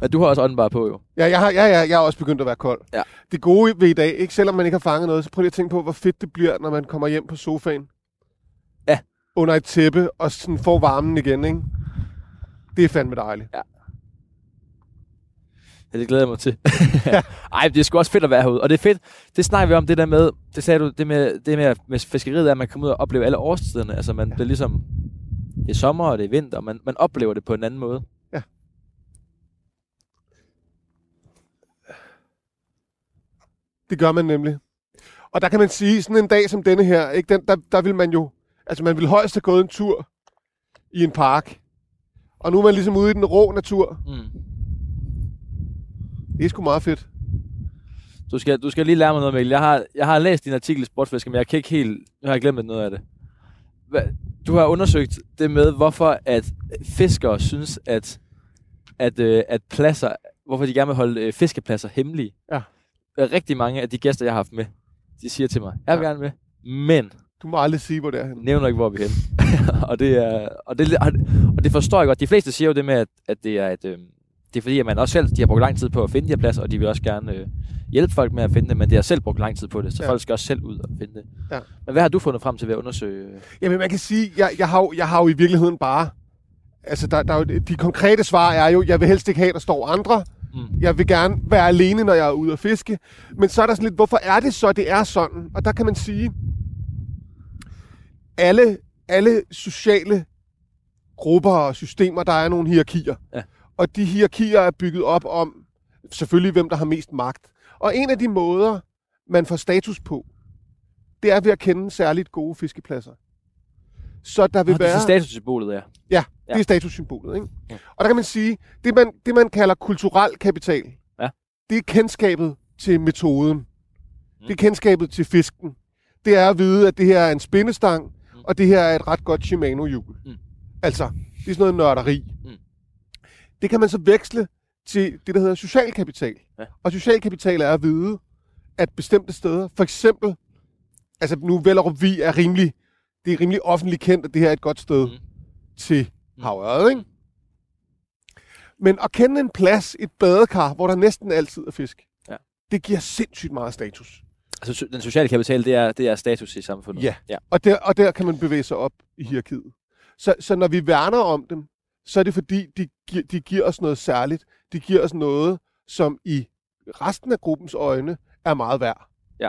S3: Men du har også åndenbar på jo.
S2: Ja, jeg, har, ja, ja, jeg er også begyndt at være kold.
S3: Ja.
S2: Det gode ved i dag, ikke selvom man ikke har fanget noget, så prøv lige at tænke på, hvor fedt det bliver, når man kommer hjem på sofaen.
S3: Ja.
S2: Under et tæppe, og sådan får varmen igen, ikke? Det er fandme dejligt.
S3: Ja, det glæder jeg mig til. Ej, det er sgu også fedt at være herude. Og det er fedt, det snakker vi om, det der med, det sagde du, det med, det med, med fiskeriet, er, at man kommer ud og oplever alle årstiderne. Altså, man, ja. det er ligesom, det er sommer, og det er vinter, og man, man oplever det på en anden måde.
S2: Det gør man nemlig. Og der kan man sige, sådan en dag som denne her, ikke, den, der, der vil man jo... Altså, man vil højst have gået en tur i en park. Og nu er man ligesom ude i den rå natur.
S3: Mm.
S2: Det er sgu meget fedt.
S3: Du, skal, du skal lige lære mig noget, Mikkel. Jeg har, jeg har læst din artikel i Sportfisker, men jeg kan ikke helt, jeg har glemt noget af det. hvad, du har undersøgt det med, hvorfor at fiskere synes, at, at, øh, at pladser, hvorfor de gerne vil holde øh, fiskepladser hemmelige.
S2: Ja.
S3: Øh, Rigtig mange af de gæster, jeg har haft med, de siger til mig, jeg vil
S2: Ja.
S3: gerne med, men
S2: Du må aldrig sige, hvor det er henne.
S3: nævner ikke, hvor vi er henne. og, det er, og, det, og det forstår jeg godt. De fleste siger jo det med, at, at det er et, øh, det er fordi, at man også selv de har brugt lang tid på at finde de her pladser, og de vil også gerne øh, hjælpe folk med at finde det, men de har selv brugt lang tid på det, så
S2: Ja.
S3: folk skal også selv ud og finde det.
S2: Ja.
S3: Men hvad har du fundet frem til ved at undersøge? øh,
S2: Jamen, man kan sige, jeg, jeg, har, jo- jeg har jo i virkeligheden bare... Altså, der, der er jo, de konkrete svar er jo, jeg vil helst ikke have, der står andre.
S3: Mm.
S2: Jeg vil gerne være alene, når jeg er ude at fiske. Men så er der sådan lidt, hvorfor er det så, det er sådan? Og der kan man sige, alle, alle sociale grupper og systemer, der er nogle hierarkier.
S3: Ja.
S2: Og de hierarkier er bygget op om, selvfølgelig, hvem der har mest magt. Og en af de måder, man får status på, det er ved at kende særligt gode fiskepladser. Så der vil
S3: det er
S2: være...
S3: så statussymbolet, ja.
S2: Ja,
S3: Ja.
S2: det er statussymbolet. Ikke?
S3: Ja.
S2: Og der kan man sige, det man, det man kalder kulturel kapital,
S3: Ja.
S2: det er kendskabet til metoden.
S3: Mm.
S2: Det er kendskabet til fisken. Det er at vide, at det her er en spændestang,
S3: Mm.
S2: og det her er et ret godt Shimano-hjul.
S3: Mm.
S2: Altså, det er sådan noget nørderi.
S3: Mm.
S2: Det kan man så veksle til det, der hedder social kapital.
S3: Ja.
S2: Og social kapital er at vide, at bestemte steder, for eksempel, altså nu Vellerup Vi er rimelig, det er rimelig offentligt kendt, at det her er et godt sted
S3: Mm.
S2: til
S3: Mm.
S2: havøret, ikke? Men at kende en plads, et badekar, hvor der næsten altid er fisk,
S3: Ja.
S2: det giver sindssygt meget status.
S3: Altså, den sociale kapital, det er, det er status i samfundet.
S2: Ja.
S3: ja.
S2: Og der, og der kan man bevæge sig op i hierarkiet. Så, så når vi værner om dem, så er det fordi, de, gi- de giver os noget særligt. De giver os noget, som i resten af gruppens øjne er meget værd.
S3: Ja.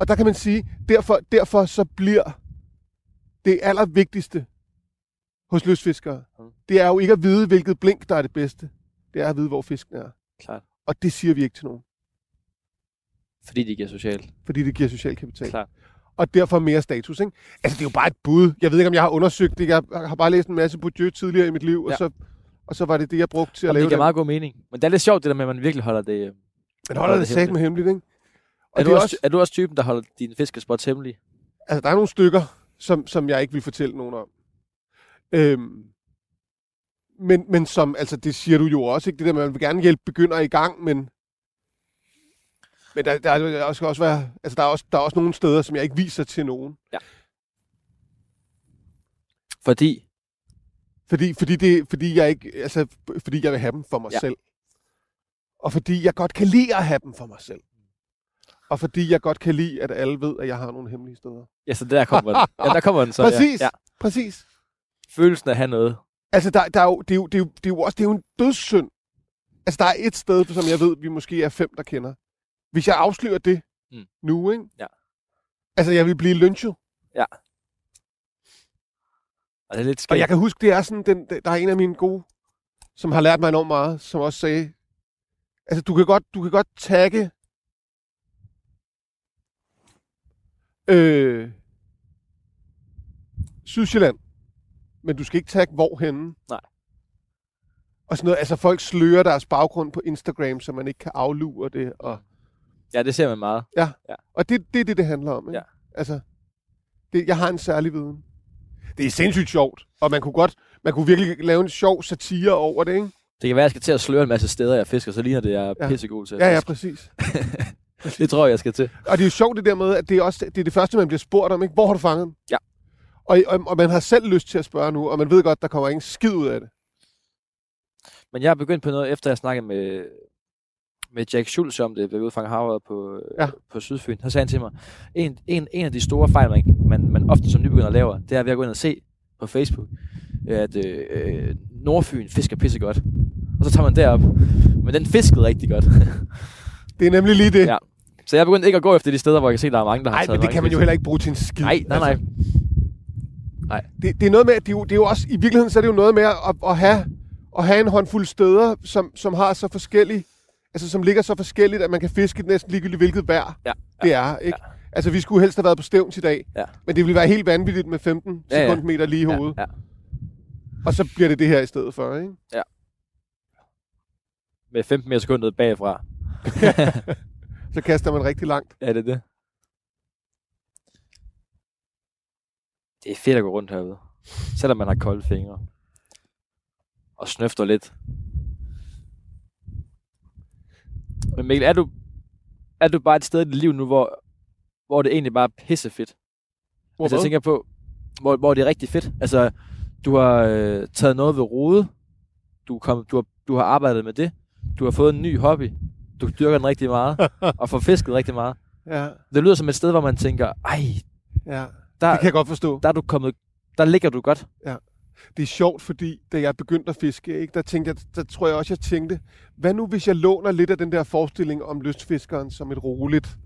S2: Og der kan man sige, derfor, derfor så bliver det allervigtigste hos lystfiskere,
S3: Mm.
S2: det er jo ikke at vide, hvilket blink, der er det bedste. Det er at vide, hvor fisken er.
S3: Klart.
S2: Og det siger vi ikke til nogen,
S3: Fordi de giver socialt.
S2: fordi det giver social kapital.
S3: Klart.
S2: Og derfor mere status. Ikke? Altså, det er jo bare et bud. Jeg ved ikke, om jeg har undersøgt det. Jeg har bare læst en masse Bourdieu tidligere i mit liv,
S3: Ja.
S2: og, så, og så var det det, jeg brugte til at
S3: Jamen,
S2: lave
S3: det giver
S2: det.
S3: meget god mening. Men det er lidt sjovt, det der med, at man virkelig holder det... øh,
S2: Men holder det sagt med hemmeligt, ikke? Og
S3: Er
S2: det
S3: du,
S2: er
S3: også, er du også typen, der holder dine fiskespots hemmelige?
S2: altså, der er nogle stykker, som, som jeg ikke vil fortælle nogen om. Øhm, men, men som, altså det siger du jo også, ikke? Det der man vil gerne hjælpe begyndere i gang, men, men der, der, der skal også være, altså der er også, der er også nogle steder, som jeg ikke viser til nogen.
S3: Fordi...
S2: Fordi, fordi, det, fordi, jeg ikke, altså, fordi jeg vil have dem for mig ja.
S3: Ja.
S2: selv. Og fordi jeg godt kan lide at have dem for mig selv. Og fordi jeg godt kan lide, at alle ved, at jeg har nogle hemmelige steder.
S3: Ja, så der kommer den. Ja, der kommer den så.
S2: Præcis.
S3: Ja. ja.
S2: Præcis.
S3: Følelsen af at have noget.
S2: Altså, der, der er jo, det, er jo, det, er jo, det er jo også det er jo en dødssynd. Altså, der er et sted, som jeg ved, vi måske er fem, der kender. Hvis jeg afslører det mm.
S3: Mm.
S2: nu, ikke?
S3: Ja.
S2: Altså, jeg vil blive lynchet.
S3: Og det er lidt
S2: Og
S3: skægt.
S2: jeg kan huske, det er sådan, den, der er en af mine gode, som har lært mig enormt meget, som også sagde, altså du kan godt, du kan godt tagge øh, Sydsjælland, men du skal ikke tagge hvorhenne.
S3: Nej.
S2: Og sådan noget, altså folk slører deres baggrund på Instagram, så man ikke kan aflure det. Og,
S3: Ja, det ser man meget.
S2: og det, det er det, det handler om. Ikke?
S3: Ja.
S2: Altså, det, jeg har en særlig viden. Det er sindssygt sjovt, og man kunne godt, man kunne virkelig lave en sjov satire over det, ikke?
S3: Det kan være, at jeg skal til at sløre en masse steder, jeg fisker, så ligner det, jeg er
S2: Ja.
S3: pissegod til
S2: Ja, ja, præcis.
S3: Det tror jeg, jeg skal til.
S2: Og det er jo sjovt det der med, at det er, også, det er det første, man bliver spurgt om, ikke? Hvor har du fanget den?
S3: Ja.
S2: Og, og, og man har selv lyst til at spørge nu, og man ved godt, der kommer ingen skid ud af det.
S3: Men jeg er begyndt på noget, efter jeg snakkede med, med Jack Schultz om det, ved udfange havet på,
S2: Ja.
S3: ja. på Sydfyn. Så sagde han til mig, en, en, en af de store fejl, man, man, man ofte som nybegynder laver, det er ved at gå ind og se på Facebook, at øh, øh, Nordfyn fisker pisse godt. Og så tager man derop. Men den fiskede rigtig godt.
S2: Det er nemlig lige det.
S3: Ja. Så jeg er begyndt ikke at gå efter de steder, hvor jeg kan se, at der er mange, der har
S2: Nej, men det kan man jo
S3: fisk.
S2: heller ikke bruge til en skid.
S3: Nej, nej, nej.
S2: Altså, det, det er noget med, at det er, jo, det er jo også, i virkeligheden så er det jo noget med at, at, have, at have en håndfuld steder, som, som har så forskellige, altså som ligger så forskelligt, at man kan fiske næsten ligegyldigt hvilket vejr
S3: Ja,
S2: det er, ikke? Altså, vi skulle helst have været på stævns i dag,
S3: Ja.
S2: men det ville være helt vanvittigt med 15
S3: Ja, ja.
S2: sekundmeter lige i
S3: Ja,
S2: hovedet.
S3: ja.
S2: Og så bliver det det her i stedet for, ikke?
S3: Med 15 meter sekundet bagfra.
S2: Så kaster man rigtig langt.
S3: Ja, det er det. det er fedt at gå rundt herude. Selvom man har kolde fingre. Og snøfter lidt. Men Mikkel, er du, er du bare et sted i dit liv nu, hvor, hvor det egentlig bare er pissefedt?
S2: Hvor
S3: altså, jeg tænker på, hvor, hvor det er rigtig fedt. Altså, du har øh, taget noget ved rode. Du, kom, du, har, du har arbejdet med det. Du har fået en ny hobby. Du dyrker den rigtig meget. og får fisket rigtig meget.
S2: Ja,
S3: Det lyder som et sted, hvor man tænker, ej,
S2: ja.
S3: der,
S2: Det kan jeg godt forstå.
S3: der er du kommet, der ligger du godt.
S2: Det er sjovt, fordi da jeg begyndte at fiske, ikke, der, tænkte jeg, der tror jeg også, jeg tænkte, hvad nu hvis jeg låner lidt af den der forestilling om lystfiskeren som et roligt,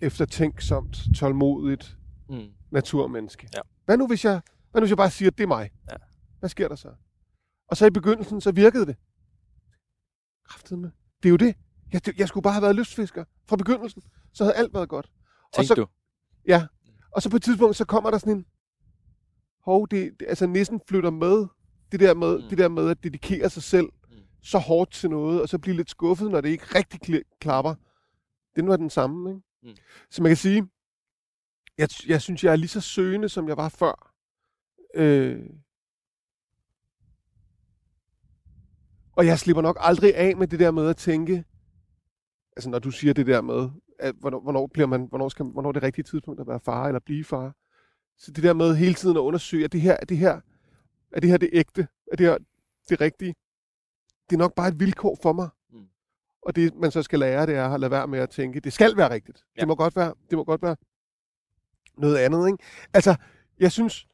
S2: eftertænksomt, tålmodigt
S3: Mm.
S2: naturmenneske?
S3: Ja.
S2: Hvad, nu hvis jeg, hvad nu hvis jeg bare siger, at det er mig?
S3: Ja.
S2: Hvad sker der så? Og så i begyndelsen, så virkede det. Kraftedeme. Det er jo det. Jeg, det- jeg skulle bare have været lystfisker fra begyndelsen. Så havde alt været godt. Og
S3: Tænkte
S2: så,
S3: du?
S2: og så på et tidspunkt, så kommer der sådan en, hov, det, det, altså næsten flytter med, det der med,
S3: Mm.
S2: det der med at dedikere sig selv
S3: Mm.
S2: så hårdt til noget, og så blive lidt skuffet, når det ikke rigtig klapper. Det nu er den samme, ikke?
S3: Mm.
S2: Så man kan sige, jeg, jeg synes, jeg er lige så søgende, som jeg var før. Øh, og jeg slipper nok aldrig af med det der med at tænke, altså når du siger det der med, at hvornår, hvornår, bliver man, hvornår, skal, hvornår er det rigtige tidspunkt at være far eller blive far. Så det der med hele tiden at undersøge, at det her, er det her, er det her det ægte? Er det her det rigtige? Det er nok bare et vilkår for mig.
S3: Mm.
S2: Og det, man så skal lære, det er at lade være med at tænke, det skal være rigtigt.
S3: Ja.
S2: Det må godt være, det må godt være noget andet, ikke? Altså, jeg synes,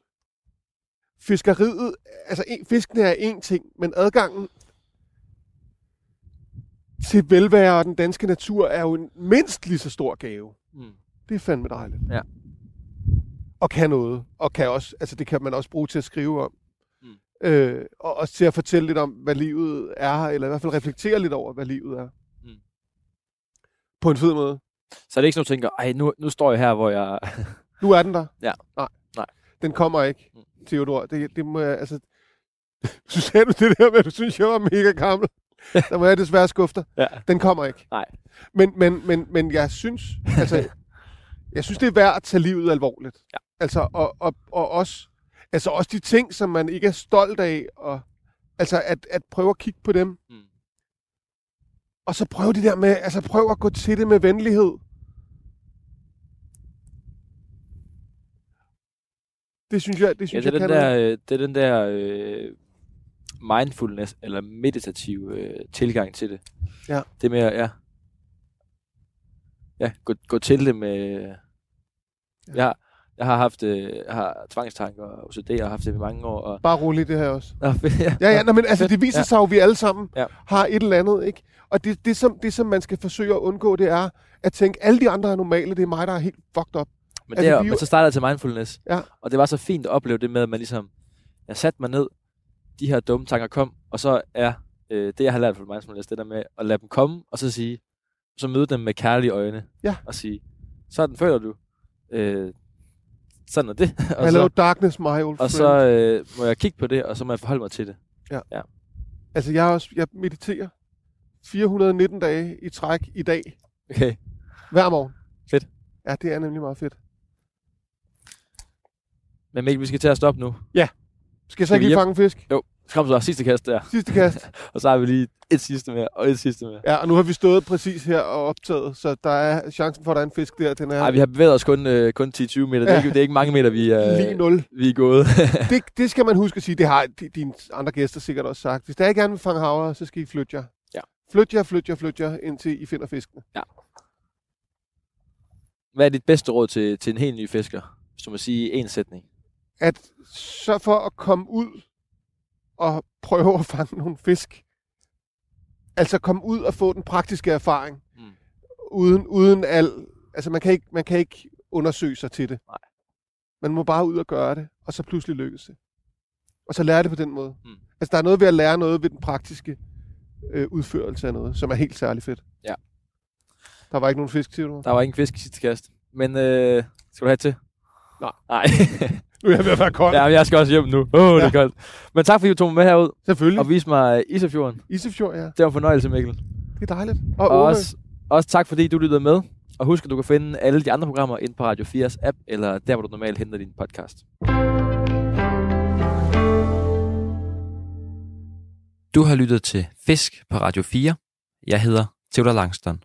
S2: fiskeriet, altså en, fiskene er en ting, men adgangen til velvære og den danske natur er jo en mindst lige så stor gave.
S3: Mm.
S2: Det er fandme dejligt.
S3: Ja.
S2: Og kan noget. Og kan også, altså det kan man også bruge til at skrive om.
S3: Mm.
S2: Øh, og også til at fortælle lidt om, hvad livet er, eller i hvert fald reflektere lidt over, hvad livet er.
S3: Mm.
S2: På en fed måde.
S3: Så er det ikke sådan, du tænker, ej, nu, nu står jeg her, hvor jeg...
S2: Nu er den der.
S3: Ja.
S2: Nej.
S3: Nej.
S2: Den kommer ikke,
S3: Mm.
S2: Theodor. Det, det må jeg, altså... Så sagde du det der med, at du synes, jeg var mega gammel. Der må jeg desværre skuffe dig.
S3: ja.
S2: Den kommer ikke.
S3: Nej.
S2: Men, men, men, men jeg synes, altså, jeg synes, det er værd at tage livet alvorligt.
S3: Ja.
S2: Altså, og, og, og også, altså også de ting, som man ikke er stolt af, og, altså at, at prøve at kigge på dem,
S3: Mm.
S2: og så prøve det der med, altså prøve at gå til det med venlighed. Det synes jeg, det
S3: Ja,
S2: synes
S3: det er
S2: jeg
S3: den
S2: kan
S3: der, øh, det er den der øh, mindfulness, eller meditativ øh, tilgang til det.
S2: Ja.
S3: Det med, at, ja, ja gå, gå til det med... Ja. Jeg, har, jeg har haft øh, har tvangstanker og OCD, og har haft det i mange år. Og,
S2: Bare roligt det her også.
S3: Nå, ja,
S2: Ja, ja, nå, men altså, det viser
S3: Ja.
S2: sig jo, at vi alle sammen
S3: Ja.
S2: har et eller andet, ikke? Og det, det, som, det, som man skal forsøge at undgå, det er at tænke, alle de andre er normale, det er mig, der er helt fucked up.
S3: Men,
S2: Altså, vi er jo-
S3: men så startede jeg til mindfulness.
S2: Ja.
S3: Og det var så fint at opleve det med, at man ligesom... Jeg satte mig ned, de her dumme tanker kom, og så er øh, det, jeg har lært fra mindfulness, det der med at lade dem komme, og så sige, så møde dem med kærlige øjne,
S2: Ja.
S3: og sige, sådan føler du. Øh, sådan er det. og
S2: Hello,
S3: så,
S2: darkness, my old
S3: og
S2: friend.
S3: så øh, må jeg kigge på det, og så må jeg forholde mig til det.
S2: Altså, jeg, også, jeg mediterer 419 dage i træk i dag,
S3: Okay.
S2: hver morgen.
S3: Fedt.
S2: Ja, det er nemlig meget fedt.
S3: Men Mikkel, vi skal til at stoppe nu.
S2: Skal jeg så ikke lige fange fisk?
S3: Så kom så sidste kast der.
S2: Sidste kast.
S3: Og så har vi lige et sidste mere, og et sidste mere.
S2: Ja, og nu har vi stået præcis her og optaget, så der er chancen for, at der er en fisk der. Den er
S3: Nej, vi har bevæget os kun, øh, kun 10-20 meter. Det er,
S2: Ja.
S3: ikke, det er ikke mange meter, vi er,
S2: lige 0.
S3: vi er gået.
S2: det, det skal man huske at sige. Det har dine andre gæster sikkert også sagt. Hvis der ikke gerne vil fange havre, så skal I flytte jer.
S3: Ja.
S2: Flyt jer, flyt jer, flyt jer, indtil I finder fiskene.
S3: Hvad er dit bedste råd til, til en helt ny fisker? Hvis du må sige en sætning.
S2: At sørg for at komme ud og prøve at fange nogle fisk. Altså komme ud og få den praktiske erfaring.
S3: Mm.
S2: Uden, uden al... Altså man kan, ikke, man kan ikke undersøge sig til det.
S3: Nej.
S2: Man må bare ud og gøre det, og så pludselig lykkes det. Og så lære det på den måde.
S3: Mm.
S2: Altså der er noget ved at lære noget ved den praktiske øh, udførelse af noget, som er helt særlig fedt.
S3: Ja.
S2: Der var ikke nogen fisk, siger du?
S3: Der var ingen fisk i sidste kast. Men øh, skal du have til?
S2: Nej.
S3: Nej.
S2: Nu er jeg ved at være kold.
S3: Ja, men jeg skal også hjem nu. Åh, oh, ja. det er koldt. Men tak fordi du tog mig med herud.
S2: Selvfølgelig.
S3: Og viste mig øh, Isefjorden.
S2: Isefjord, ja.
S3: Det var en fornøjelse, Mikkel.
S2: Det er dejligt. Og,
S3: og også, også tak fordi du lyttede med. Og husk, at du kan finde alle de andre programmer ind på Radio 4's app, eller der, hvor du normalt henter din podcast. Du har lyttet til Fisk på Radio 4. Jeg hedder Theodor Langston.